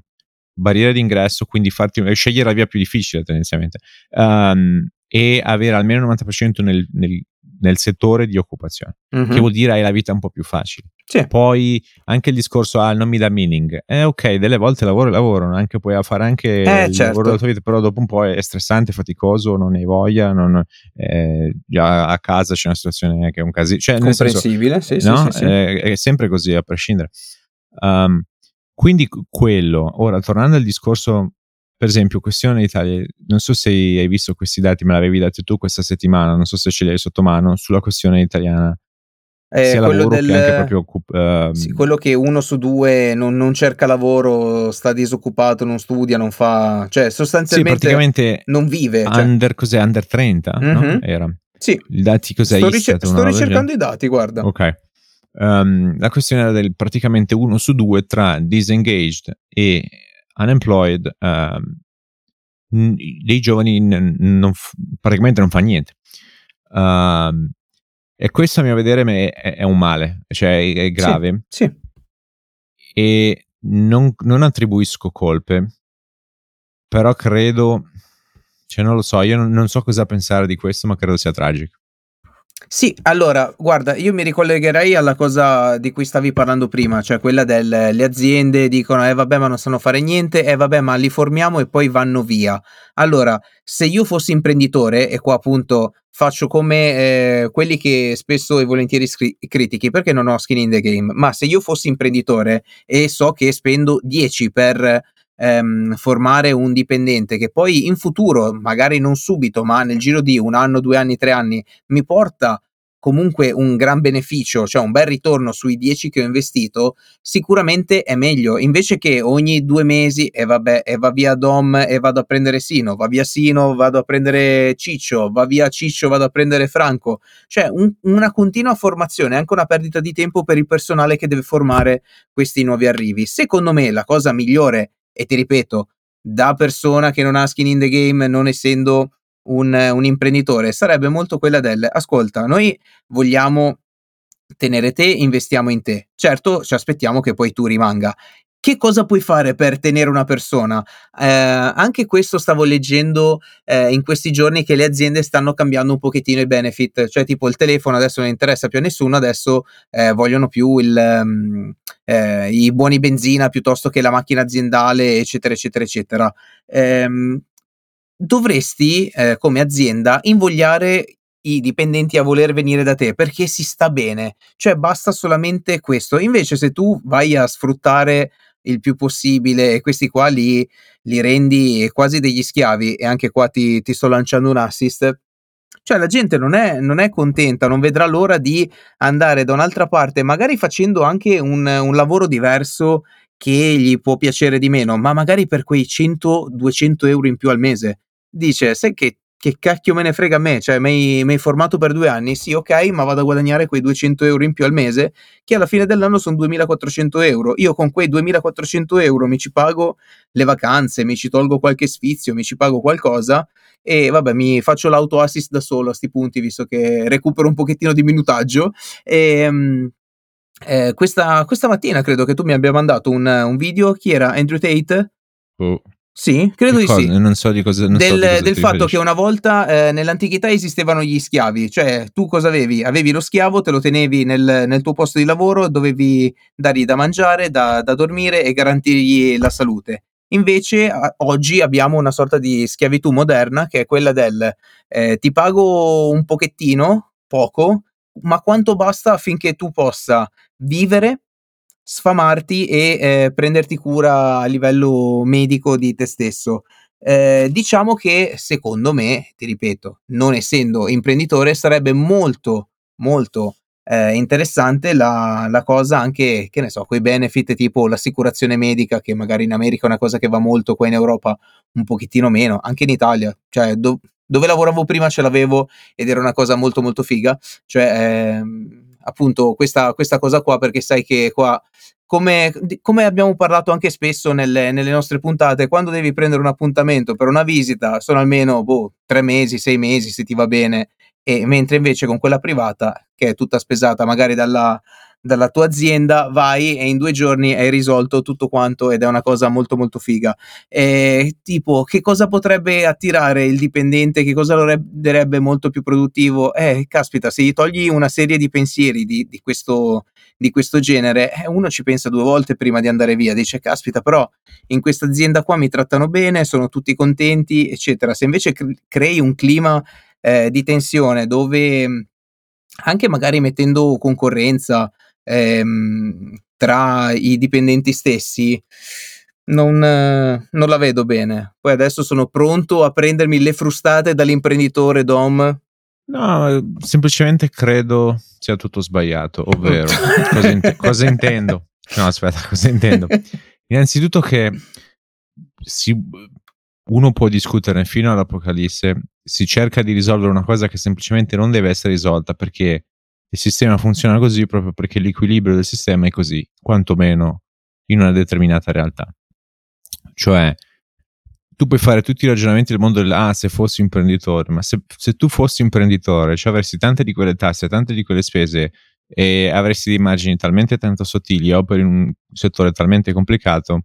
barriere d'ingresso, quindi farti, scegliere la via più difficile tendenzialmente. Um, e avere almeno il 90% nel, nel, nel settore di occupazione, mm-hmm. che vuol dire hai la vita un po' più facile.
Sì.
Poi anche il discorso ah, non mi dà meaning. Eh, ok, delle volte lavoro e lavoro, anche puoi fare anche
eh,
il
certo.
lavoro della tua vita, però dopo un po' è stressante, faticoso, non hai voglia, non, eh, già a casa c'è una situazione che è un casino. Cioè,
Comprensibile,
senso,
sì,
no?
sì, sì, sì.
È, è, sempre così, a prescindere. Um, quindi quello, ora tornando al discorso per esempio, questione Italia, non so se hai visto questi dati, me l'avevi dati tu questa settimana, non so se ce li hai sotto mano, sulla questione italiana.
Eh,
sia
quello del,
che anche proprio uh,
sì, quello che uno su due non, non, cerca lavoro, sta disoccupato, non studia, non fa, cioè sostanzialmente
sì, praticamente
non vive. Cioè.
Under, cos'è? Under 30? Mm-hmm. No? Era.
Sì.
I dati cos'è?
Sto, ricer- sto ricercando i dati, guarda.
Ok. Um, la questione era del praticamente uno su due tra disengaged e unemployed um, dei giovani n- non f- praticamente non fa niente. Uh, e questo a mio vedere è, è un male, cioè è, è grave.
Sì, sì.
E non, non, attribuisco colpe, però credo, cioè non lo so, io non, non so cosa pensare di questo, ma credo sia tragico.
Sì, allora, guarda, io mi ricollegherei alla cosa di cui stavi parlando prima, cioè quella delle aziende dicono, eh vabbè, ma non sanno fare niente, eh vabbè, ma li formiamo e poi vanno via. Allora, se io fossi imprenditore, e qua appunto faccio come eh, quelli che spesso e volentieri scri- critichi, perché non ho skin in the game, ma se io fossi imprenditore e so che spendo 10 per ehm, formare un dipendente che poi in futuro, magari non subito, ma nel giro di un anno, due anni, tre anni, mi porta comunque un gran beneficio, cioè un bel ritorno sui 10 che ho investito, sicuramente è meglio. Invece che ogni due mesi, e vabbè, e va via Dom e vado a prendere Sino, va via Sino, vado a prendere Ciccio, va via Ciccio, vado a prendere Franco. Cioè un, una continua formazione, anche una perdita di tempo per il personale che deve formare questi nuovi arrivi. Secondo me la cosa migliore e ti ripeto, da persona che non ha skin in the game, non essendo un, un imprenditore, sarebbe molto quella del ascolta, noi vogliamo tenere te, investiamo in te. Certo, ci aspettiamo che poi tu rimanga. Che cosa puoi fare per tenere una persona? Eh, anche questo stavo leggendo eh, in questi giorni che le aziende stanno cambiando un pochettino i benefit, cioè tipo il telefono adesso non interessa più a nessuno, adesso eh, vogliono più il, um, i buoni benzina piuttosto che la macchina aziendale, eccetera, eccetera, eccetera. Ehm, dovresti eh, come azienda invogliare i dipendenti a voler venire da te perché si sta bene, cioè basta solamente questo. Invece se tu vai a sfruttare il più possibile e questi qua li, li rendi quasi degli schiavi e anche qua ti, ti sto lanciando un assist cioè la gente non è, non è, contenta, non vedrà l'ora di andare da un'altra parte, magari facendo anche un, un, lavoro diverso che gli può piacere di meno, ma magari per quei 100-200 euro in più al mese. Dice, sai che che cacchio me ne frega a me, cioè mi hai formato per due anni, sì ok, ma vado a guadagnare quei 200 euro in più al mese, che alla fine dell'anno sono 2400 euro. Io con quei 2400 euro mi ci pago le vacanze, mi ci tolgo qualche sfizio, mi ci pago qualcosa e vabbè mi faccio l'auto assist da solo a sti punti, visto che recupero un pochettino di minutaggio. E, um, eh, questa, questa, mattina credo che tu mi abbia mandato un, un video, chi era? Andrew Tate?
Oh.
Sì, credo di sì.
Non so di cosa.
del,
so di cosa
del fatto che una volta eh, nell'antichità esistevano gli schiavi, cioè tu cosa avevi? Avevi lo schiavo, te lo tenevi nel, nel tuo posto di lavoro, dovevi dargli da mangiare, da, da dormire e garantirgli la salute. Invece a, oggi abbiamo una sorta di schiavitù moderna che è quella del eh, ti pago un pochettino, poco, ma quanto basta affinché tu possa vivere sfamarti e eh, prenderti cura a livello medico di te stesso. Eh, diciamo che secondo me, ti ripeto, non essendo imprenditore, sarebbe molto, molto eh, interessante la, la, cosa anche, che ne so, quei benefit tipo l'assicurazione medica, che magari in America è una cosa che va molto, qua in Europa un pochettino meno, anche in Italia, cioè do, dove lavoravo prima ce l'avevo ed era una cosa molto molto figa, cioè ehm, appunto questa, questa cosa qua perché sai che qua come, come, abbiamo parlato anche spesso nelle, nelle, nostre puntate, quando devi prendere un appuntamento per una visita sono almeno boh, tre mesi, sei mesi se ti va bene, e mentre invece con quella privata, che è tutta spesata magari dalla, dalla tua azienda, vai e in due giorni hai risolto tutto quanto ed è una cosa molto molto figa. E, tipo, che cosa potrebbe attirare il dipendente? Che cosa lo renderebbe molto più produttivo? Eh, caspita, se gli togli una serie di pensieri di, di, questo, di questo genere, eh, uno ci pensa due volte prima di andare via. Dice, caspita, però in questa azienda qua mi trattano bene, sono tutti contenti, eccetera. Se invece crei un clima eh, di tensione dove anche magari mettendo concorrenza ehm, tra i dipendenti stessi, non, non, la vedo bene. Poi adesso sono pronto a prendermi le frustate dall'imprenditore Dom.
No, semplicemente credo sia tutto sbagliato, ovvero cosa, int- cosa intendo? No, aspetta, *laughs* cosa intendo? Innanzitutto che si, uno può discutere fino all'apocalisse, si cerca di risolvere una cosa che semplicemente non deve essere risolta perché il sistema funziona così proprio perché l'equilibrio del sistema è così, quantomeno in una determinata realtà. Cioè, tu puoi fare tutti i ragionamenti del mondo del ah, se fossi imprenditore, ma se, se tu fossi imprenditore, cioè avresti tante di quelle tasse, tante di quelle spese e avresti dei margini talmente tanto sottili, operi in un settore talmente complicato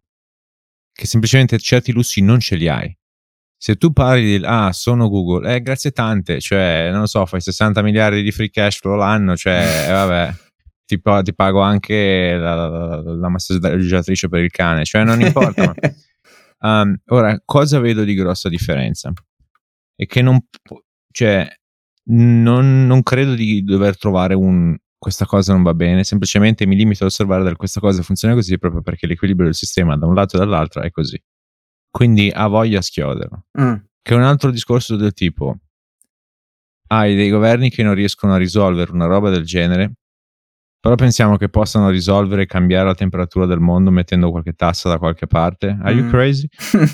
che semplicemente certi lussi non ce li hai se tu parli di ah sono Google eh grazie tante cioè non lo so fai 60 miliardi di free cash flow l'anno cioè eh, vabbè ti, ti, pago anche la, la, la massaggiatrice per il cane cioè non importa. Ma, *laughs* um, ora cosa vedo di grossa differenza? È che non cioè non, non credo di dover trovare un questa cosa non va bene, semplicemente mi limito ad osservare che questa cosa funziona così proprio perché l'equilibrio del sistema da un lato e dall'altro è così quindi ha voglia a schioderlo. Mm. Che è un altro discorso del tipo, hai dei governi che non riescono a risolvere una roba del genere, però pensiamo che possano risolvere e cambiare la temperatura del mondo mettendo qualche tassa da qualche parte. Are mm. you crazy?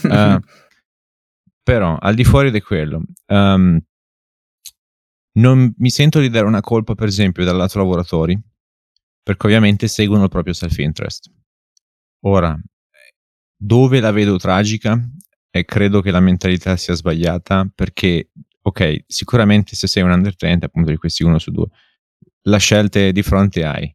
uh, *laughs* però, al di fuori di quello, um, non mi sento di dare una colpa, per esempio, dal lato lavoratori, perché ovviamente seguono il proprio self-interest. Ora, dove la vedo tragica e credo che la mentalità sia sbagliata perché, ok, sicuramente se sei un under 30, appunto di questi uno su due, la scelta è di fronte hai.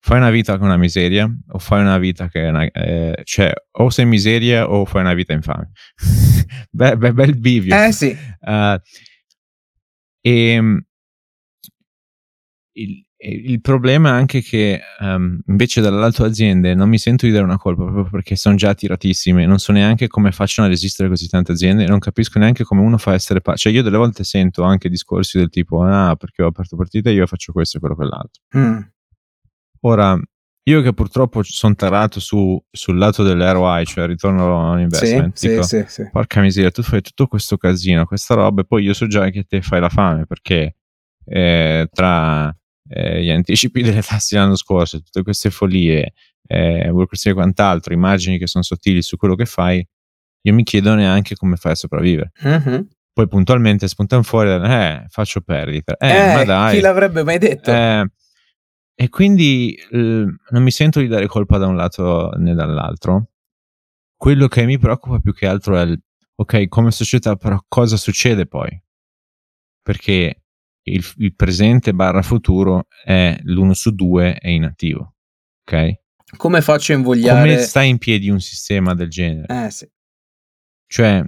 Fai una vita con una miseria o fai una vita che è una, eh, cioè o sei miseria o fai una vita infame. *laughs* be, be, bel bivio.
Eh sì.
Uh, e ehm, il, il problema è anche che um, invece dalle altre aziende non mi sento di dare una colpa proprio perché sono già tiratissime, non so neanche come facciano a resistere così tante aziende non capisco neanche come uno fa a essere parte. Cioè io delle volte sento anche discorsi del tipo ah perché ho aperto partita io faccio questo e quello quell'altro. Mm. Ora, io che purtroppo sono tarato su, sul lato dell'ROI, cioè ritorno all'investment, sì, dico, sì, sì, porca miseria, tu fai tutto questo casino, questa roba e poi io so già che te fai la fame perché eh, tra eh, gli anticipi *laughs* delle tasse dell'anno scorso, tutte queste follie, eh, burocrazia e quant'altro, immagini che sono sottili su quello che fai, io mi chiedo neanche come fai a sopravvivere. Uh-huh. Poi puntualmente spuntano fuori, eh, faccio perdita. Eh, eh, ma dai.
Chi l'avrebbe mai detto?
Eh, e quindi eh, non mi sento di dare colpa da un lato né dall'altro. Quello che mi preoccupa più che altro è il, ok, come società, però cosa succede poi? Perché il, il presente barra futuro è l'uno su due è inattivo. Ok?
Come faccio a invogliare?
Come sta in piedi un sistema del genere?
Eh sì.
Cioè,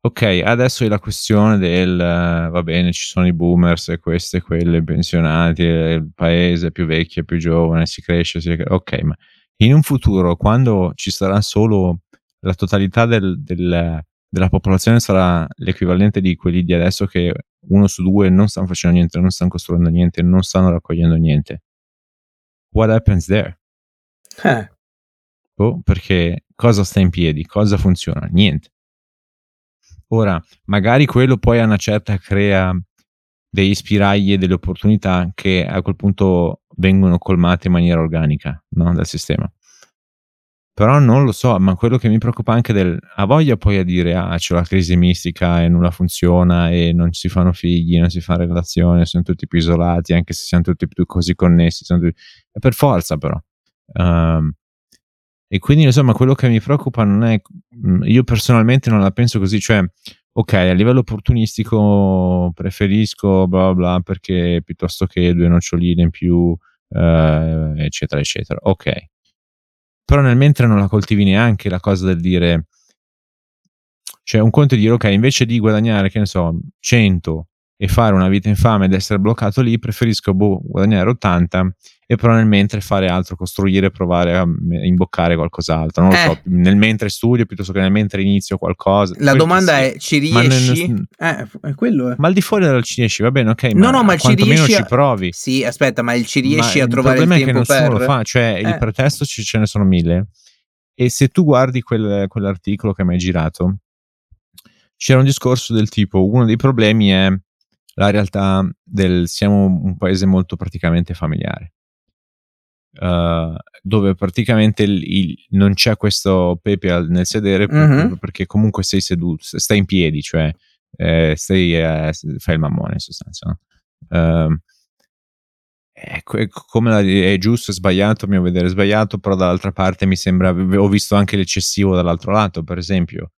ok, adesso è la questione del va bene, ci sono i boomers e queste e quelle, i pensionati, il paese più vecchio, più giovane, si cresce, si cresce. Ok, ma in un futuro, quando ci sarà solo la totalità del, del, della popolazione sarà l'equivalente di quelli di adesso che uno su due non stanno facendo niente, non stanno costruendo niente, non stanno raccogliendo niente. What happens there?
Eh.
Oh, perché cosa sta in piedi? Cosa funziona? Niente. Ora, magari quello poi a una certa crea degli spiragli e delle opportunità che a quel punto vengono colmate in maniera organica no? dal sistema. Però non lo so, ma quello che mi preoccupa anche del ha voglia poi a dire ah c'è la crisi mistica e nulla funziona e non si fanno figli, non si fa relazione, sono tutti più isolati, anche se siamo tutti più così connessi, tutti... è per forza però. Um, e quindi insomma quello che mi preoccupa non è, mm, io personalmente non la penso così, cioè ok a livello opportunistico preferisco bla bla perché piuttosto che due noccioline in più eh, eccetera eccetera, ok però nel mentre non la coltivi neanche la cosa del dire cioè un conto è dire ok invece di guadagnare che ne so 100 e fare una vita infame ed essere bloccato lì, preferisco boh, guadagnare 80 e però nel mentre fare altro, costruire, provare a imboccare qualcos'altro. Non lo eh. so, nel mentre studio piuttosto che nel mentre inizio qualcosa.
La domanda sì. è: ci riesci? Ma, nel, eh, quello è.
ma al di fuori dal ci riesci, va bene, ok.
No, ma no, ma ci riesci.
A... ci provi.
Sì, aspetta, ma il ci riesci ma a trovare il, tempo
per. Il problema è che nessuno
per...
lo fa, cioè eh. il pretesto ci, ce ne sono mille. E se tu guardi quel, quell'articolo che mi hai girato, c'era un discorso del tipo: uno dei problemi è la realtà del siamo un paese molto praticamente familiare. Uh, dove praticamente il, il, non c'è questo pepe nel sedere mm-hmm. perché comunque sei seduto, stai in piedi, cioè eh, stai, eh, fai il mammone in sostanza. No? Uh, ecco, come la, è giusto, è sbagliato, a mio vedere sbagliato, però dall'altra parte mi sembra, ho visto anche l'eccessivo dall'altro lato, per esempio,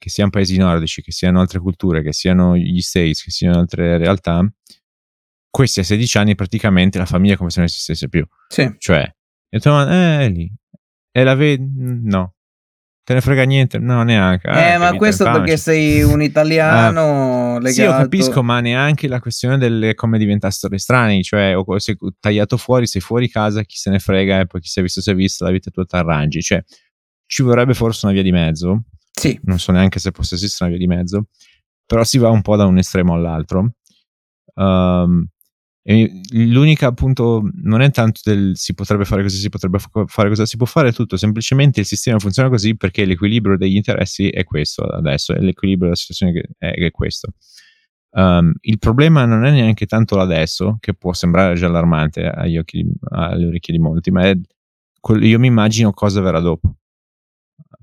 che siano paesi nordici, che siano altre culture, che siano gli States, che siano altre realtà, questi a 16 anni praticamente la famiglia è come se non esistesse più.
Sì.
Cioè, e tu, eh, è lì. E la vedi? No. Te ne frega niente? No, neanche.
Eh, eh ma questo perché sei un italiano ah. legato... Sì,
io capisco, ma neanche la questione delle come diventare storie strani, cioè o sei tagliato fuori, sei fuori casa, chi se ne frega e poi chi si è visto si è visto, la vita tua ti arrangi. Cioè, ci vorrebbe forse una via di mezzo
sì.
Non so neanche se possa esistere una via di mezzo, però si va un po' da un estremo all'altro. Um, l'unica appunto non è tanto del si potrebbe fare così, si potrebbe fare cosa, si può fare tutto, semplicemente il sistema funziona così perché l'equilibrio degli interessi è questo adesso, e l'equilibrio della situazione è, è questo. Um, il problema non è neanche tanto l'adesso, che può sembrare già allarmante agli occhi, alle orecchie di molti, ma è, io mi immagino cosa verrà dopo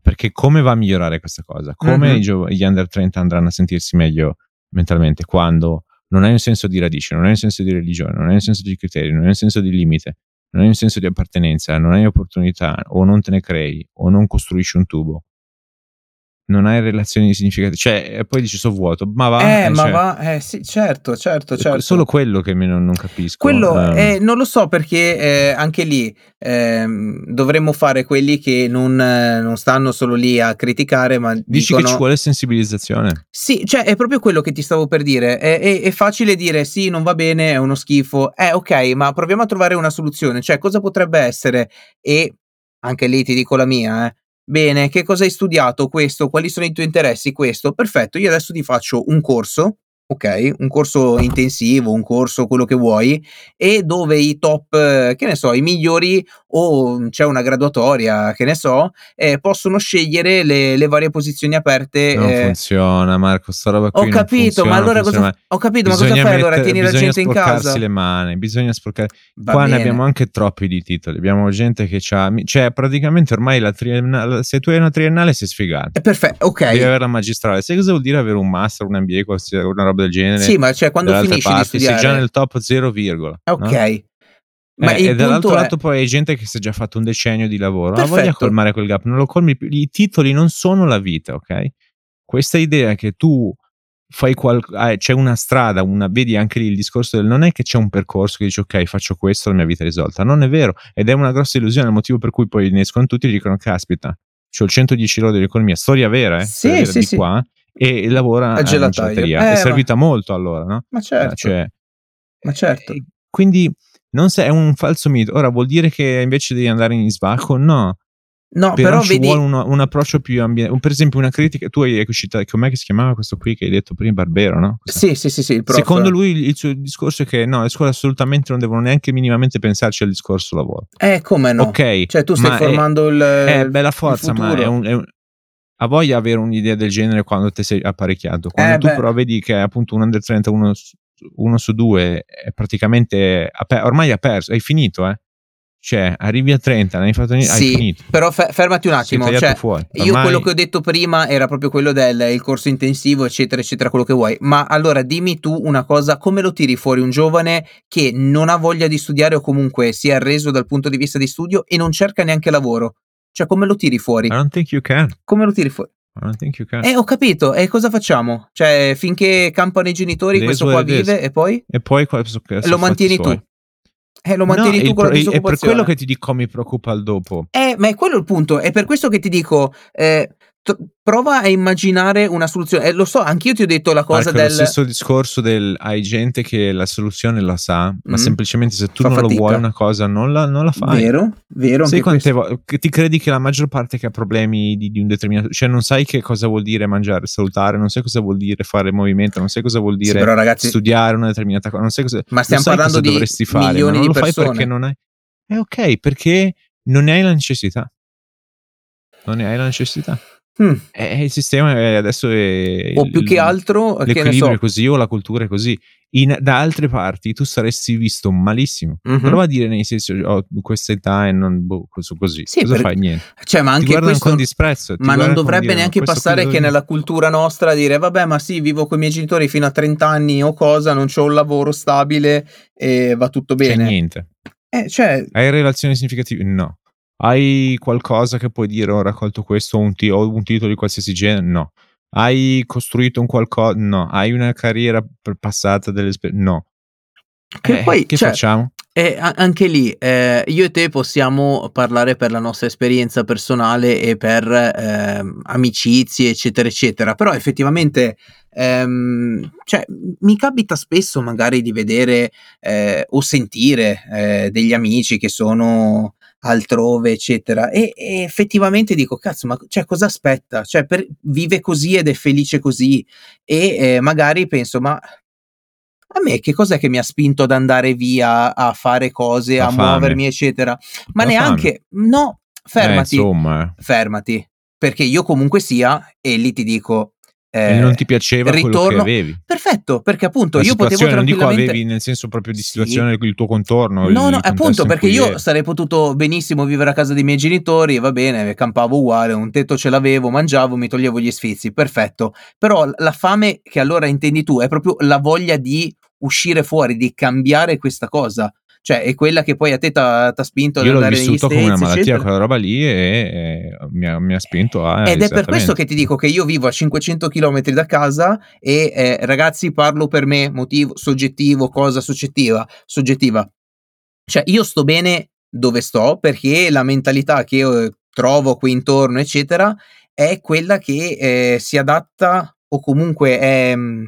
perché come va a migliorare questa cosa? Come mm-hmm. gio- gli under 30 andranno a sentirsi meglio mentalmente quando non hai un senso di radice, non hai un senso di religione, non hai un senso di criterio, non hai un senso di limite, non hai un senso di appartenenza, non hai opportunità o non te ne crei o non costruisci un tubo non hai relazioni significative, cioè poi dici so vuoto, ma va.
Eh,
eh
ma
cioè,
va, eh, sì, certo, certo, certo.
Solo quello che non, non capisco.
Quello, um, eh, non lo so perché eh, anche lì ehm, dovremmo fare quelli che non, eh, non, stanno solo lì a criticare, ma
Dici
dicono...
che ci vuole sensibilizzazione?
Sì, cioè è proprio quello che ti stavo per dire, è, è, è facile dire sì, non va bene, è uno schifo, eh ok, ma proviamo a trovare una soluzione, cioè cosa potrebbe essere? E anche lì ti dico la mia, eh Bene, che cosa hai studiato? Questo, quali sono i tuoi interessi? Questo, perfetto. Io adesso ti faccio un corso ok? Un corso intensivo, un corso quello che vuoi, e dove i top, che ne so, i migliori o c'è una graduatoria, che ne so, eh, possono scegliere le, le, varie posizioni aperte.
Non
eh.
funziona, Marco, sta roba qui
Ho capito, ma allora cosa, ho capito, ma cosa fai
mettere,
allora? Tieni la gente in casa?
le mani, bisogna sporcare. Va Qua bene. ne abbiamo anche troppi di titoli. Abbiamo gente che ha, cioè praticamente ormai la triennale, se tu hai una triennale sei sfigato.
È perfetto, ok.
Devi avere la magistrale. Sai cosa vuol dire avere un master, un MBA, una roba del genere.
Sì, ma cioè quando finisci parti, di studiare...
sei già nel top 0,
ok. No?
Ma eh, e dall'altro lato è... poi hai gente che si è già fatto un decennio di lavoro, ha voglia di colmare quel gap, non lo colmi più. I titoli non sono la vita, ok? Questa idea che tu fai qual- eh, c'è una strada, una, vedi anche lì il discorso del non è che c'è un percorso che dici ok faccio questo, la mia vita è risolta, non è vero ed è una grossa illusione, il motivo per cui poi ne escono tutti e dicono caspita, ho il 110 lode di economia, storia vera, eh,
sì,
vera
sì,
di
sì.
qua, e lavora a gelateria. Eh, è servita ma... molto allora, no?
Ma certo. Cioè, ma certo.
quindi non sei, è un falso mito. Ora vuol dire che invece devi andare in sbacco? No.
No, però, però
ci
vedi...
vuole un, un, approccio più ambientale. Per esempio, una critica. Tu hai uscita. Com'è che si chiamava questo qui che hai detto prima? Barbero, no?
Sì, sì, sì. sì
Secondo lui, il suo discorso è che no, le scuole assolutamente non devono neanche minimamente pensarci al discorso lavoro.
Eh, come no?
Ok.
Cioè, tu stai formando
è,
il.
È bella forza, ma è un, è un ha voglia avere un'idea del genere quando ti sei apparecchiato. Quando eh tu beh. però vedi che appunto un under 30, uno, uno su due è praticamente ormai ha perso, hai finito, eh. cioè, arrivi a 30, non hai fatto niente,
sì,
hai finito.
Però fe- fermati un attimo. Cioè, Ormai... Io quello che ho detto prima era proprio quello del corso intensivo, eccetera, eccetera, quello che vuoi. Ma allora dimmi tu una cosa: come lo tiri fuori un giovane che non ha voglia di studiare o comunque si è arreso dal punto di vista di studio e non cerca neanche lavoro? Cioè, come lo tiri fuori? I
don't think you can.
Come lo tiri fuori?
I don't think you can.
Eh, ho capito. E cosa facciamo? Cioè, finché campano i genitori, questo qua vive e poi?
E poi
lo mantieni tu.
Suoi.
Eh, lo mantieni no, tu con la disoccupazione.
È per quello che ti dico mi preoccupa il dopo.
Eh, ma è quello il punto. È per questo che ti dico, eh, prova a immaginare una soluzione. Eh, lo so, anch'io ti ho detto la cosa
Marco,
del...
lo stesso discorso del hai gente che la soluzione la sa, mm. ma semplicemente se tu Fa non fatica. lo vuoi una cosa non la, non la fai.
Vero, vero.
Sai quante vo- ti credi che la maggior parte che ha problemi di, di, un determinato... Cioè non sai che cosa vuol dire mangiare, salutare, non sai cosa vuol dire fare movimento, non sai cosa vuol dire sì,
ragazzi...
studiare una determinata cosa, non sai cosa...
Ma stiamo parlando di dovresti fare, milioni ma non
lo
persone.
fai perché non hai... È ok, perché non ne hai la necessità. Non ne hai la necessità. Mm. Eh, il sistema è adesso è
o più che altro
l'equilibrio
so.
è così o la cultura è così. In, da altre parti tu saresti visto malissimo. Mm-hmm. prova a dire nei sensi ho oh, questa età e non boh, così. Sì, cosa per... fai? Niente.
cioè, ma anche questo,
con disprezzo
ma non dovrebbe neanche passare che, che nella cultura nostra dire vabbè ma sì vivo con i miei genitori fino a 30 anni o cosa non ho un lavoro stabile e va tutto bene.
c'è niente.
Eh, cioè...
hai relazioni significative? No hai qualcosa che puoi dire ho raccolto questo o un, t- o un titolo di qualsiasi genere? No. Hai costruito un qualcosa? No. Hai una carriera passata delle? No.
Che, eh, poi,
che
cioè,
facciamo?
Eh, anche lì, eh, io e te possiamo parlare per la nostra esperienza personale e per eh, amicizie, eccetera, eccetera. Però effettivamente, ehm, cioè, mi capita spesso magari di vedere eh, o sentire eh, degli amici che sono altrove, eccetera. E, e, effettivamente dico, cazzo, ma cioè, cosa aspetta? Cioè, per, vive così ed è felice così. E eh, magari penso, ma a me che cos'è che mi ha spinto ad andare via a fare cose, La a fame. muovermi, eccetera? Ma La neanche, fame. no, fermati,
eh, insomma.
fermati. Perché io comunque sia, e lì ti dico,
eh, non ti piaceva ritorno, quello che avevi.
Perfetto, perché appunto la io potevo tranquillamente...
non dico avevi nel senso proprio di situazione sì. il tuo contorno.
No, no, appunto perché io eri. sarei potuto benissimo vivere a casa dei miei genitori, va bene, campavo uguale, un tetto ce l'avevo, mangiavo, mi toglievo gli sfizi, perfetto. Però la fame che allora intendi tu è proprio la voglia di uscire fuori, di cambiare questa cosa cioè è quella che poi a te ti ha spinto ad
Io
andare
negli States. Io l'ho vissuto come una malattia,
eccetera.
quella roba lì e, e mi, ha, mi, ha, spinto a...
Ed è per questo che ti dico che io vivo a 500 km da casa e eh, ragazzi parlo per me, motivo soggettivo, cosa soggettiva, soggettiva. Cioè io sto bene dove sto perché la mentalità che io trovo qui intorno, eccetera, è quella che eh, si adatta o comunque è mm,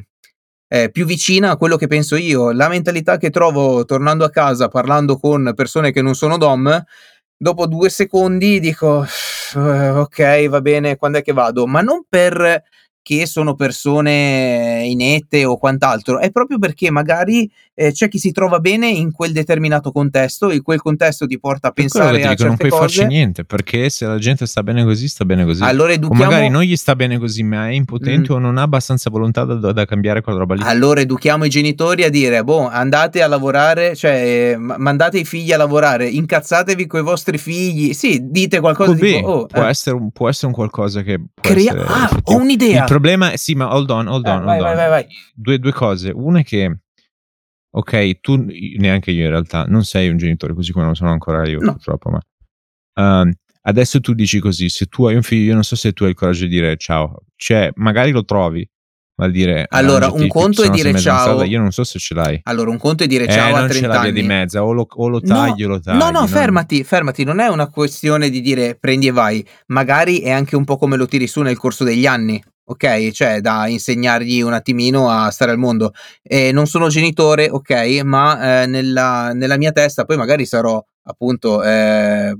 eh, più vicina a quello che penso io. La mentalità che trovo tornando a casa parlando con persone che non sono dom, dopo due secondi dico ok, va bene, quando è che vado? Ma non per che sono persone inette o quant'altro, è proprio perché magari eh, c'è chi si trova bene in quel determinato contesto e quel contesto ti porta a pensare
dico,
a certe
non puoi
cose.
farci niente, perché se la gente sta bene così, sta bene così.
Allora educhiamo...
O magari non gli sta bene così, ma è impotente mm. o non ha abbastanza volontà da, da, cambiare quella roba lì.
Allora educhiamo i genitori a dire, boh, andate a lavorare, cioè mandate i figli a lavorare, incazzatevi con i vostri figli, sì, dite qualcosa
Così,
di... Oh,
può, eh. essere un, può essere un qualcosa che...
Crea... Ah, ho un'idea!
Il problema è, sì, ma hold on, hold on, eh, hold
vai,
on.
Vai, vai,
due, due cose. Una è che ok, tu neanche io in realtà non sei un genitore così come non sono ancora io, no. purtroppo, ma uh, adesso tu dici così, se tu hai un figlio, io non so se tu hai il coraggio di dire ciao, cioè magari lo trovi, ma dire
allora un conto è dire ciao
strada, io non so se ce l'hai
allora un conto è dire ciao
eh,
a 30
anni di mezza o lo, o lo tagli
no,
o lo tagli
no no non... fermati fermati non è una questione di dire prendi e vai magari è anche un po' come lo tiri su nel corso degli anni ok? Cioè da insegnargli un attimino a stare al mondo. E non sono genitore, ok, ma eh, nella, nella, mia testa poi magari sarò appunto eh,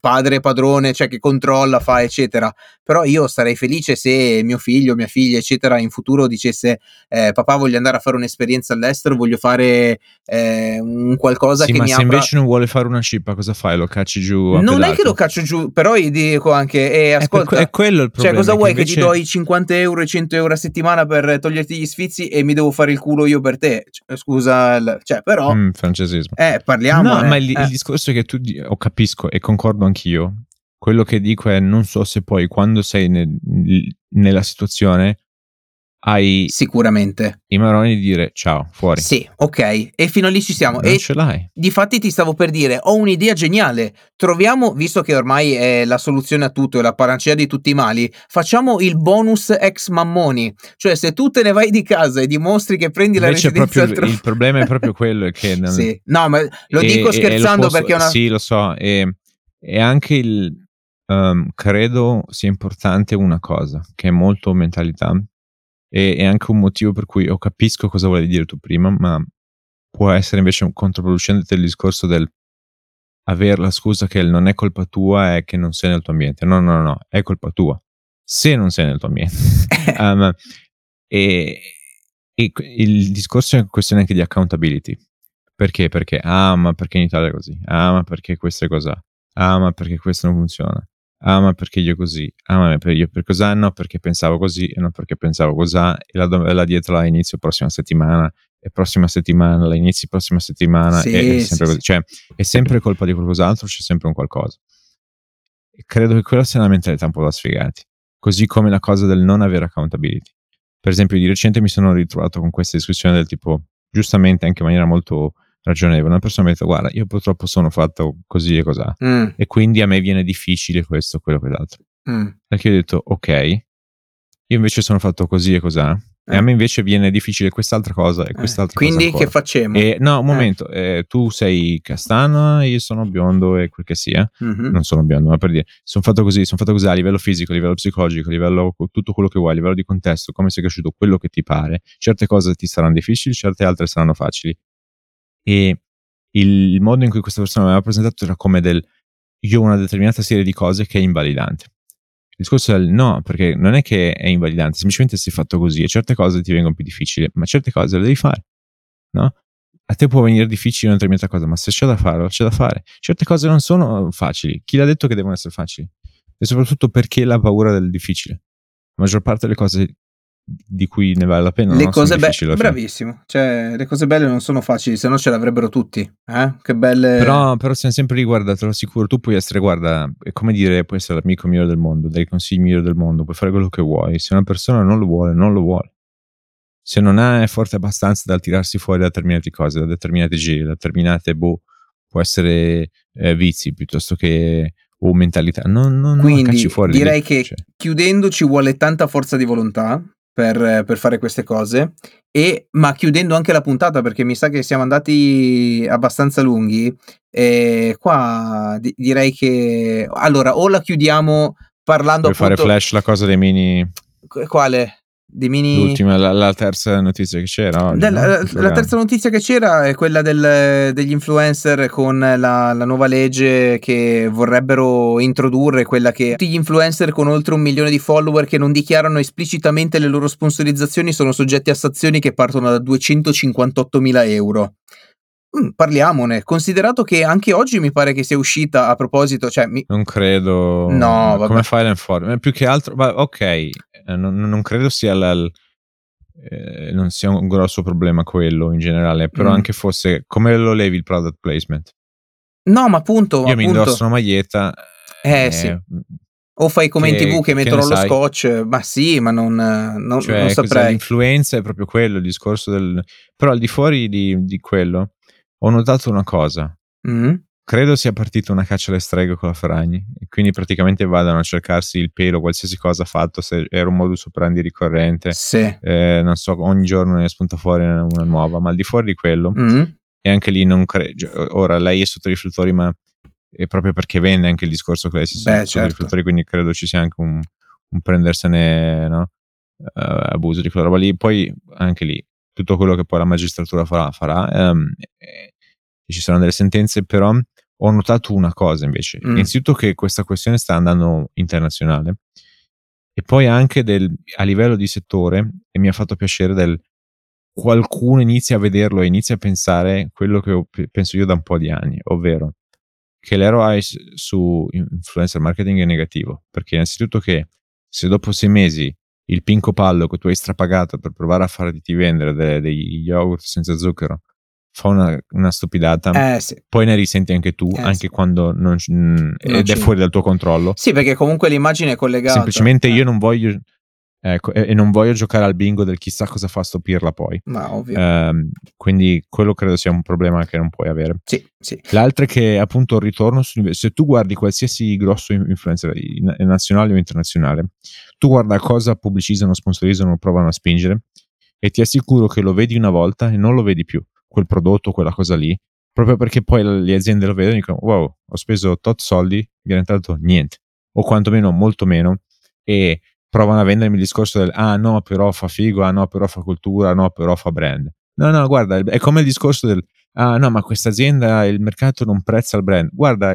padre, padrone, cioè che controlla, fa, eccetera. Però io sarei felice se mio figlio, mia figlia, eccetera, in futuro dicesse eh, papà voglio andare a fare un'esperienza all'estero, voglio fare eh, un qualcosa
sì,
che
ma
mi
se
apra...
invece non vuole fare una cippa, cosa fai? Lo cacci giù?
Non
pedate?
è che lo caccio giù, però gli dico anche, eh, ascolta,
è, è quello il problema.
Cioè, cosa vuoi che,
invece...
ti do i 50 euro e 100 euro a settimana per toglierti gli sfizi e mi devo fare il culo io per te? Cioè, scusa, cioè, però...
Mm, francesismo.
Eh, parliamo.
No, ma il,
eh.
il discorso che tu, oh, capisco e concordo anch'io, quello che dico è non so se poi quando sei nel, nella situazione hai
sicuramente
i maroni di dire ciao, fuori.
Sì, ok, e fino a lì ci siamo.
Non
e
ce l'hai.
Difatti ti stavo per dire, ho un'idea geniale. Troviamo, visto che ormai è la soluzione a tutto, è la panacea di tutti i mali, facciamo il bonus ex mammoni. Cioè, se tu te ne vai di casa e dimostri che prendi
Invece
la residenza
proprio, il problema è proprio quello che *laughs* non...
Sì. No, ma lo e, dico scherzando
lo posso,
perché è una
Sì, lo so, e, e anche il um, credo sia importante una cosa, che è molto mentalità e è anche un motivo per cui io capisco cosa volevi dire tu prima, ma può essere invece un controproducente il discorso del avere la scusa che non è colpa tua e che non sei nel tuo ambiente. No, no, no, è colpa tua. Se non sei nel tuo ambiente. *laughs* um, e, e, il discorso è una questione anche di accountability. Perché? Perché, ah, ma perché in Italia è così? Ah, ma perché questa è così? Ah, ma perché questo non funziona? Ah ma perché io così, ah ma per io per cos'è, no perché pensavo così e non perché pensavo cos'ha. E la domanda dietro la inizio prossima settimana e prossima settimana la inizi prossima settimana sì, e, è sempre sì, così, cioè è sempre colpa di qualcos'altro, c'è sempre un qualcosa. E credo che quella sia una mentalità un po' da sfigati, così come la cosa del non avere accountability. Per esempio di recente mi sono ritrovato con questa discussione del tipo, giustamente anche in maniera molto ragionevole. Una persona mi ha detto: Guarda, io purtroppo sono fatto così e così, mm. e quindi a me viene difficile questo, quello, quell'altro. Mm. Perché ho detto: Ok, io invece sono fatto così e così. E a eh. me invece viene difficile quest'altra cosa e eh. quest'altra
eh. Quindi
cosa.
che facciamo?
E, no, un momento, eh. Eh, tu sei castana, io sono biondo e quel che sia. Mm-hmm. Non sono biondo, ma per dire, sono fatto così, sono fatto così a livello fisico, a livello psicologico, a livello tutto quello che vuoi, a livello di contesto, come sei cresciuto, quello che ti pare. Certe cose ti saranno difficili, certe altre saranno facili e il modo in cui questa persona mi aveva presentato era come del io ho una determinata serie di cose che è invalidante. Il discorso è il no, perché non è che è invalidante, semplicemente sei fatto così e certe cose ti vengono più difficili, ma certe cose le devi fare, no? A te può venire difficile una determinata cosa, ma se c'è da farlo, c'è da fare. Certe cose non sono facili. Chi l'ha detto che devono essere facili? E soprattutto perché la paura del difficile. La maggior parte delle cose di cui ne vale la pena.
Le no? cose belle, bravissimo. Cioè, le cose belle non sono facili, se no ce l'avrebbero tutti. Eh? Che belle.
Però, però siamo sempre lì, guarda, te lo assicuro. Tu puoi essere, guarda, è come dire, puoi essere l'amico migliore del mondo, dai consigli migliori del mondo, puoi fare quello che vuoi. Se una persona non lo vuole, non lo vuole. Se non è forte abbastanza da tirarsi fuori da determinate cose, da determinati giri, da determinate, boh, può essere eh, vizi piuttosto che o mentalità. Non, non,
Quindi
non fuori
direi che cioè. chiudendo ci vuole tanta forza di volontà per, per, fare queste cose. E, ma chiudendo anche la puntata, perché mi sa che siamo andati abbastanza lunghi, e qua di- direi che allora o la chiudiamo parlando.
Per appunto... fare flash la cosa dei mini.
Quale? Di mini...
L'ultima, la, la, terza notizia che c'era oggi,
Del, no? la, terza notizia che c'era è quella del, degli influencer con la, la, nuova legge che vorrebbero introdurre, quella che tutti gli influencer con oltre un milione di follower che non dichiarano esplicitamente le loro sponsorizzazioni sono soggetti a sanzioni che partono da 258 mila euro. Mm, parliamone, considerato che anche oggi mi pare che sia uscita a proposito, cioè mi...
Non credo.
No,
vabbè. come file and form, più che altro, ok, eh, non, non, credo sia la, eh, non sia un grosso problema quello in generale, però mm. anche fosse come lo levi il product placement?
No, ma appunto.
Io
appunto,
mi indosso una maglietta.
Eh, eh sì. O fai come che, in tv che mettono che lo sai? scotch, ma sì, ma non, non,
cioè,
non saprei.
L'influenza è proprio quello, il discorso del... Però al di fuori di, di quello ho notato una cosa. Mm credo sia partita una caccia alle streghe con la Ferragni e quindi praticamente vadano a cercarsi il pelo, qualsiasi cosa fatto, se era un modus operandi ricorrente,
sì.
eh, non so, ogni giorno ne spunta fuori una, nuova, ma al di fuori di quello, mm-hmm. e anche lì non credo, ora lei è sotto i riflettori, ma è proprio perché vende anche il discorso che lei si sente sotto certo. i riflettori, quindi credo ci sia anche un, un prendersene, no? Uh, abuso di quella roba lì, poi anche lì tutto quello che poi la magistratura farà, farà um, ci saranno delle sentenze, però ho notato una cosa invece. Mm. Innanzitutto che questa questione sta andando internazionale e poi anche del, a livello di settore, e mi ha fatto piacere del qualcuno inizia a vederlo e inizia a pensare quello che ho, penso io da un po' di anni, ovvero che l'ROI su influencer marketing è negativo, perché innanzitutto che se dopo sei mesi il pinco pallo che tu hai strapagato per provare a farti vendere degli yogurt senza zucchero fa una, una stupidata,
eh, sì.
poi ne risenti anche tu, eh, anche sì. quando non, non ed è fuori dal tuo controllo.
Sì, perché comunque l'immagine è collegata.
Semplicemente io non voglio Ecco, e, e, non voglio giocare al bingo del chissà cosa fa sto Pirla poi.
Ma ovvio.
Um, quindi quello credo sia un problema che non puoi avere.
Sì, sì.
L'altro è che appunto il ritorno su, se tu guardi qualsiasi grosso influencer nazionale o internazionale, tu guarda cosa pubblicizzano, sponsorizzano, provano a spingere e ti assicuro che lo vedi una volta e non lo vedi più, quel prodotto, quella cosa lì, proprio perché poi le aziende lo vedono e dicono wow, ho speso tot soldi, mi è entrato niente, o quantomeno molto meno e provano a vendermi il discorso del ah no però fa figo, ah no però fa cultura, ah no però fa brand. No, no, guarda, è come il discorso del ah no ma questa azienda, il mercato non prezza il brand. Guarda,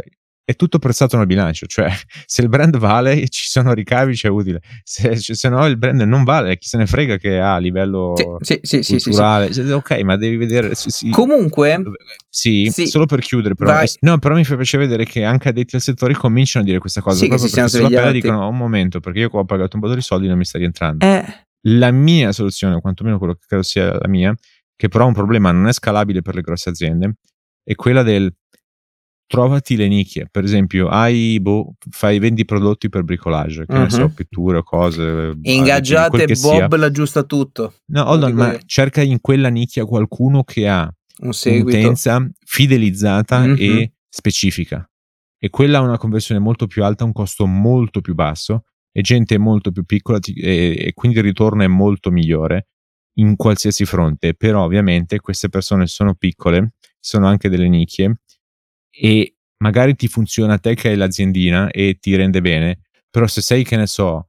è tutto prezzato nel bilancio, cioè *laughs* se il brand vale ci sono ricavi, c'è utile, se, se no il brand non vale, chi se ne frega che ha a livello
sì, sì, sì,
culturale, ok ma devi vedere...
Comunque...
Sì, solo per chiudere però, vai. no però mi fa piacere vedere che anche addetti al settore cominciano a dire questa cosa,
sì,
proprio
che si
perché sulla dicono un momento perché io qua ho pagato un po' di soldi e non mi sta rientrando.
Eh.
La mia soluzione, quantomeno quello che credo sia la mia, che però è un problema non è scalabile per le grosse aziende, è quella del trovati le nicchie. Per esempio, hai, boh, fai, vendi prodotti per bricolage, che uh-huh. ne so, mhm. pitture, cose.
Ingaggiate Bob l'aggiusta tutto.
No, hold on, ma cerca in quella nicchia qualcuno che ha
un
un'utenza fidelizzata uh-huh. e specifica. E quella ha una conversione molto più alta, un costo molto più basso e gente molto più piccola e, e quindi il ritorno è molto migliore in qualsiasi fronte. Però ovviamente queste persone sono piccole, sono anche delle nicchie e magari ti funziona a te che hai l'aziendina e ti rende bene, però se sei, che ne so,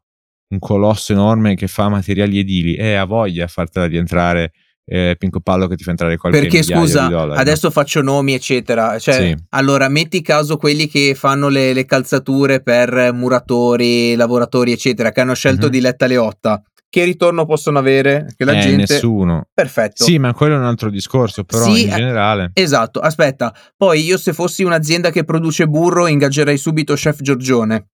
un colosso enorme che fa materiali edili e eh, ha voglia a fartela rientrare eh, Pinco Pallo che ti fa entrare qualche
Perché scusa,
dollari,
adesso
no?
faccio nomi, eccetera. Cioè,
sì.
allora metti caso quelli che fanno le, le, calzature per muratori, lavoratori, eccetera, che hanno scelto mm-hmm. di Letta Leotta che ritorno possono avere? Che la
eh,
gente...
Nessuno.
Perfetto.
Sì, ma quello è un altro discorso, però sì, in eh, generale...
Esatto, aspetta, poi io se fossi un'azienda che produce burro ingaggerei subito Chef Giorgione.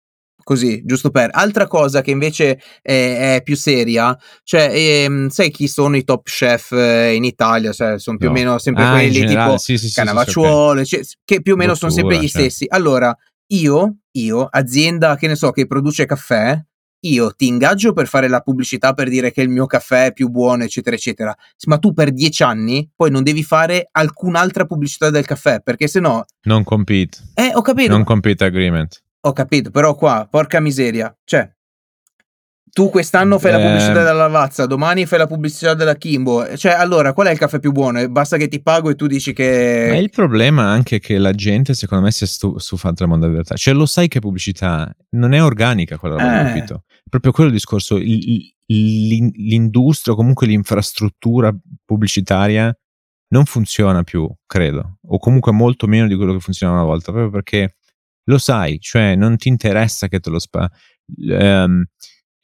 Così, giusto per. Altra cosa che invece è, è più seria, cioè, ehm, sai chi sono i top chef eh, in Italia? Cioè, sono più no. o meno sempre
ah,
quelli
generale,
tipo
sì, sì,
Canavacciuolo,
sì,
cioè, che più o meno Bottura, sono sempre gli
certo.
stessi. Allora, io, io, azienda che ne so, che produce caffè, io ti ingaggio per fare la pubblicità per dire che il mio caffè è più buono, eccetera, eccetera. Ma tu per dieci anni poi non devi fare alcun'altra pubblicità del caffè, perché se no.
Non compete.
Eh, ho capito.
Non compete agreement.
Ho capito, però qua, porca miseria. Cioè, tu quest'anno fai eh, la pubblicità della Lavazza, domani fai la pubblicità della Kimbo. Cioè, allora, qual è il caffè più buono? Basta che ti pago e tu dici che.
Ma il problema anche che la gente, secondo me, si è stu- stufata del mondo della realtà. Cioè, lo sai che pubblicità non è organica quella roba, eh. capito? Proprio quello il discorso. Il, il, l'industria o comunque l'infrastruttura pubblicitaria non funziona più, credo. O comunque molto meno di quello che funzionava una volta, proprio perché lo sai, cioè non ti interessa che te lo spa. Um,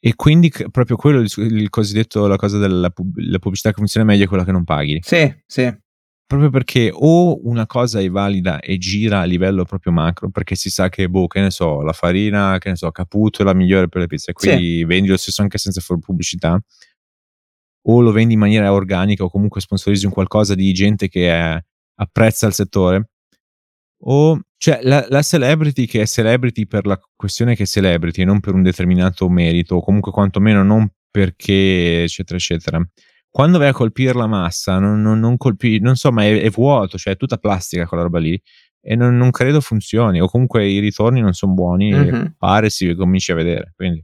e quindi proprio quello, il, cosiddetto, la cosa della pubblicità che funziona meglio è quella che non paghi.
Sì, sì.
Proprio perché o una cosa è valida e gira a livello proprio macro, perché si sa che, boh, che ne so, la farina, che ne so, Caputo è la migliore per le pizze, quindi sì. vendi lo stesso anche senza fare pubblicità, o lo vendi in maniera organica o comunque sponsorizzi un qualcosa di gente che è, apprezza il settore, o cioè la, la, celebrity che è celebrity per la questione che è celebrity e non per un determinato merito, o comunque quantomeno non perché, eccetera, eccetera. Quando vai a colpire la massa, non, non, non colpi, non so, ma è, è, vuoto, cioè è tutta plastica quella roba lì. E non, non credo funzioni, o comunque i ritorni non sono buoni, mm-hmm. pare si cominci a vedere. Quindi,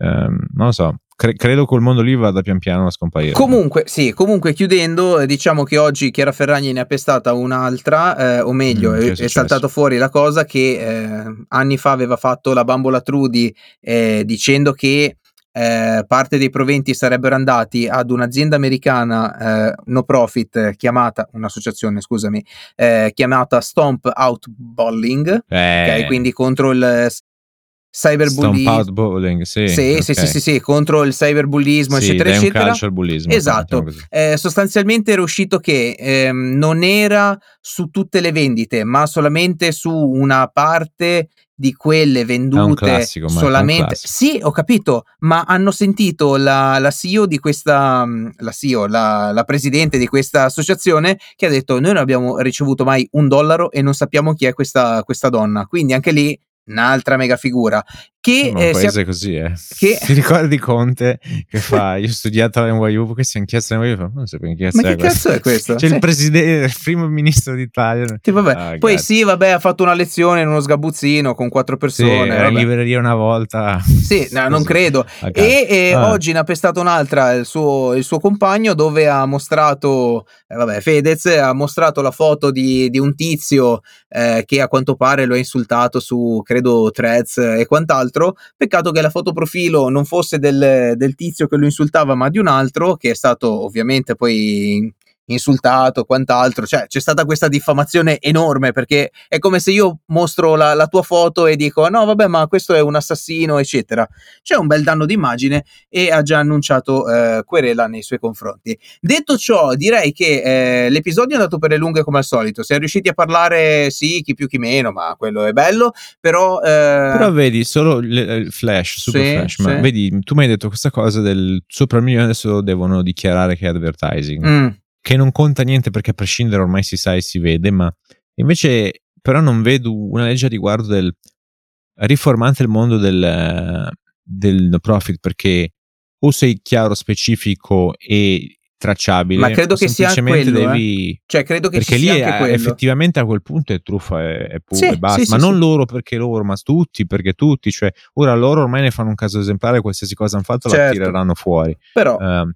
um, non lo so, Cre- credo che il mondo lì vada pian piano a scomparire.
Comunque, sì, comunque chiudendo, diciamo che oggi Chiara Ferragni ne ha pestata un'altra, eh, o meglio, mm, è, è, saltato fuori la cosa che eh, anni fa aveva fatto la bambola Trudy eh, dicendo che eh, parte dei proventi sarebbero andati ad un'azienda americana eh, no profit chiamata, un'associazione scusami, chiamata Stomp Out Bowling, okay, quindi contro il cyberbullismo.
Sì,
sì, okay. sì, sì, sì, sì, contro il cyberbullismo,
sì,
eccetera, eccetera.
Un calcio al bullismo.
Esatto. Eh, sostanzialmente era uscito che ehm, non era su tutte le vendite, ma solamente su una parte di quelle vendute
classico,
solamente. Sì, ho capito, ma hanno sentito la, la CEO di questa, la CEO, la, la, presidente di questa associazione, che ha detto: Noi non abbiamo ricevuto mai un dollaro e non sappiamo chi è questa, questa donna. Quindi anche lì un'altra mega figura. Che,
un eh, paese sia... così, eh. Che... *laughs* Ti ricordi Conte che fa? Io ho studiato alla NYU, perché si è inchiesta alla NYU, non so che
Ma che cazzo è questo?
C'è sì. il presidente, il primo ministro d'Italia.
Sì, vabbè. Ah, Poi sì, vabbè, ha fatto una lezione in uno sgabuzzino con quattro persone. Sì,
in libreria una volta.
Sì, no, non credo. E, e ah. oggi ne ha pestato un'altra, il suo, il suo compagno, dove ha mostrato, eh, vabbè, Fedez ha mostrato la foto di, di un tizio eh, che a quanto pare lo ha insultato su, credo, threads e quant'altro. Peccato che la foto profilo non fosse del, del tizio che lo insultava, ma di un altro, che è stato ovviamente poi insultato, quant'altro, cioè c'è stata questa diffamazione enorme perché è come se io mostro la, la, tua foto e dico no vabbè ma questo è un assassino eccetera, c'è un bel danno d'immagine e ha già annunciato eh, querela nei suoi confronti. Detto ciò direi che eh, l'episodio è andato per le lunghe come al solito, siamo riusciti a parlare sì chi più chi meno ma quello è bello, però... Eh...
Però vedi solo il flash, super sì, flash, ma vedi tu mi hai detto questa cosa del sopra il milione adesso devono dichiarare che è advertising. Mm che non conta niente perché a prescindere ormai si sa e si vede, ma invece però non vedo una legge a riguardo del riformante il mondo del, del no profit perché o sei chiaro, specifico e tracciabile.
Ma credo che sia quello,
devi...
eh? cioè credo che
perché
lì
è, effettivamente a quel punto è truffa e, è sì, e basta, sì, ma sì, non loro perché loro, ma tutti perché tutti, cioè ora loro ormai ne fanno un caso esemplare, qualsiasi cosa hanno fatto certo. la tireranno fuori.
Però uh,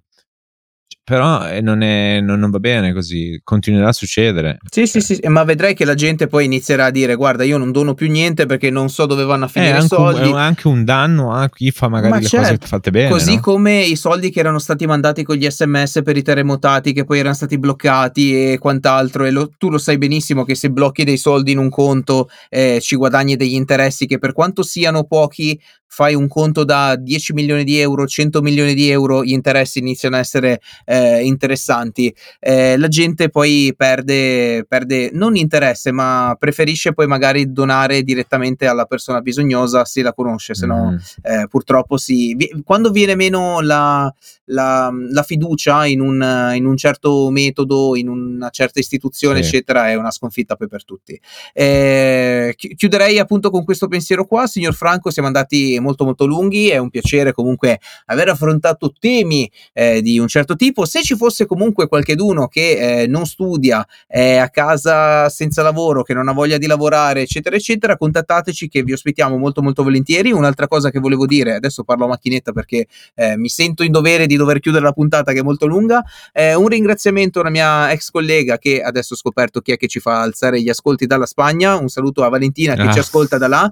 però eh, non, è, non, non, va bene così, continuerà a succedere.
Sì, cioè. sì, sì, ma vedrai che la gente poi inizierà a dire guarda io non dono più niente perché non so dove vanno a finire i soldi.
È anche un danno a chi fa magari ma le certo. cose fatte bene.
Così
no?
come i soldi che erano stati mandati con gli sms per i terremotati che poi erano stati bloccati e quant'altro e lo, tu lo sai benissimo che se blocchi dei soldi in un conto eh, ci guadagni degli interessi che per quanto siano pochi fai un conto da 10 milioni di euro, 100 milioni di euro, gli interessi iniziano a essere eh, interessanti. Eh, la gente poi perde, perde non interesse, ma preferisce poi magari donare direttamente alla persona bisognosa se la conosce, se no mm. eh, purtroppo si... Quando viene meno la, la, la fiducia in un, in un, certo metodo, in una certa istituzione, sì. eccetera, è una sconfitta poi per tutti. Eh, chiuderei appunto con questo pensiero qua, signor Franco, siamo andati molto molto lunghi, è un piacere comunque aver affrontato temi eh, di un certo tipo, se ci fosse comunque qualcheduno che eh, non studia, è a casa senza lavoro, che non ha voglia di lavorare, eccetera, eccetera, contattateci che vi ospitiamo molto molto volentieri. Un'altra cosa che volevo dire, adesso parlo a macchinetta perché eh, mi sento in dovere di dover chiudere la puntata che è molto lunga, un ringraziamento a una mia ex collega che adesso ho scoperto chi è che ci fa alzare gli ascolti dalla Spagna, un saluto a Valentina che ah. ci ascolta da là.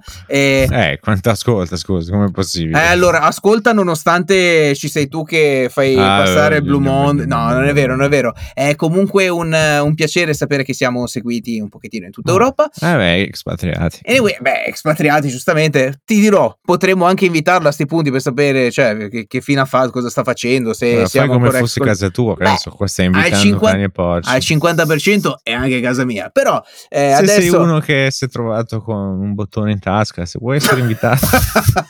eh, quanto ascolta, scusa scusa, come è possibile?
Eh, allora, ascolta nonostante ci sei tu che fai ah, passare il Blue Monde. No, non è vero, non è vero. È comunque un, un, piacere sapere che siamo seguiti un pochettino in tutta Europa.
Eh beh, espatriati.
Anyway, beh, espatriati, giustamente. Ti dirò, potremmo anche invitarlo a sti punti per sapere, cioè, che, che fine ha fatto, cosa sta facendo, se allora,
siamo come fosse ex- casa tua, che adesso qua stai invitando al 50,
Al 50% è anche casa mia. Però, eh,
se
adesso...
sei uno che si è trovato con un bottone in tasca, se vuoi essere invitato... *laughs*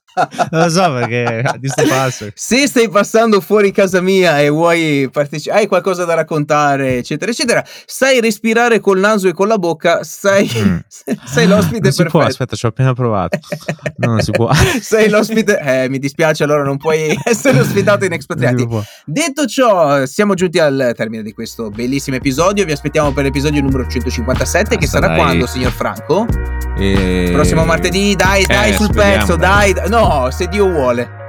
non lo so perché di sto passo.
Se stai passando fuori casa mia e vuoi partecipare, hai qualcosa da raccontare, eccetera, eccetera, sai respirare col naso e con la bocca, sei, mm. *laughs* sei l'ospite non
si Può, aspetta, ci ho appena provato. No, non si può. *laughs*
sei l'ospite, eh, mi dispiace, allora non puoi *laughs* essere ospitato in Expatriati. Detto ciò, siamo giunti al termine di questo bellissimo episodio. Vi aspettiamo per l'episodio numero 157, ah, che sarà dai. quando, signor Franco? E... Prossimo martedì, dai, dai, eh, sul pezzo, dai. No, se Dio vuole.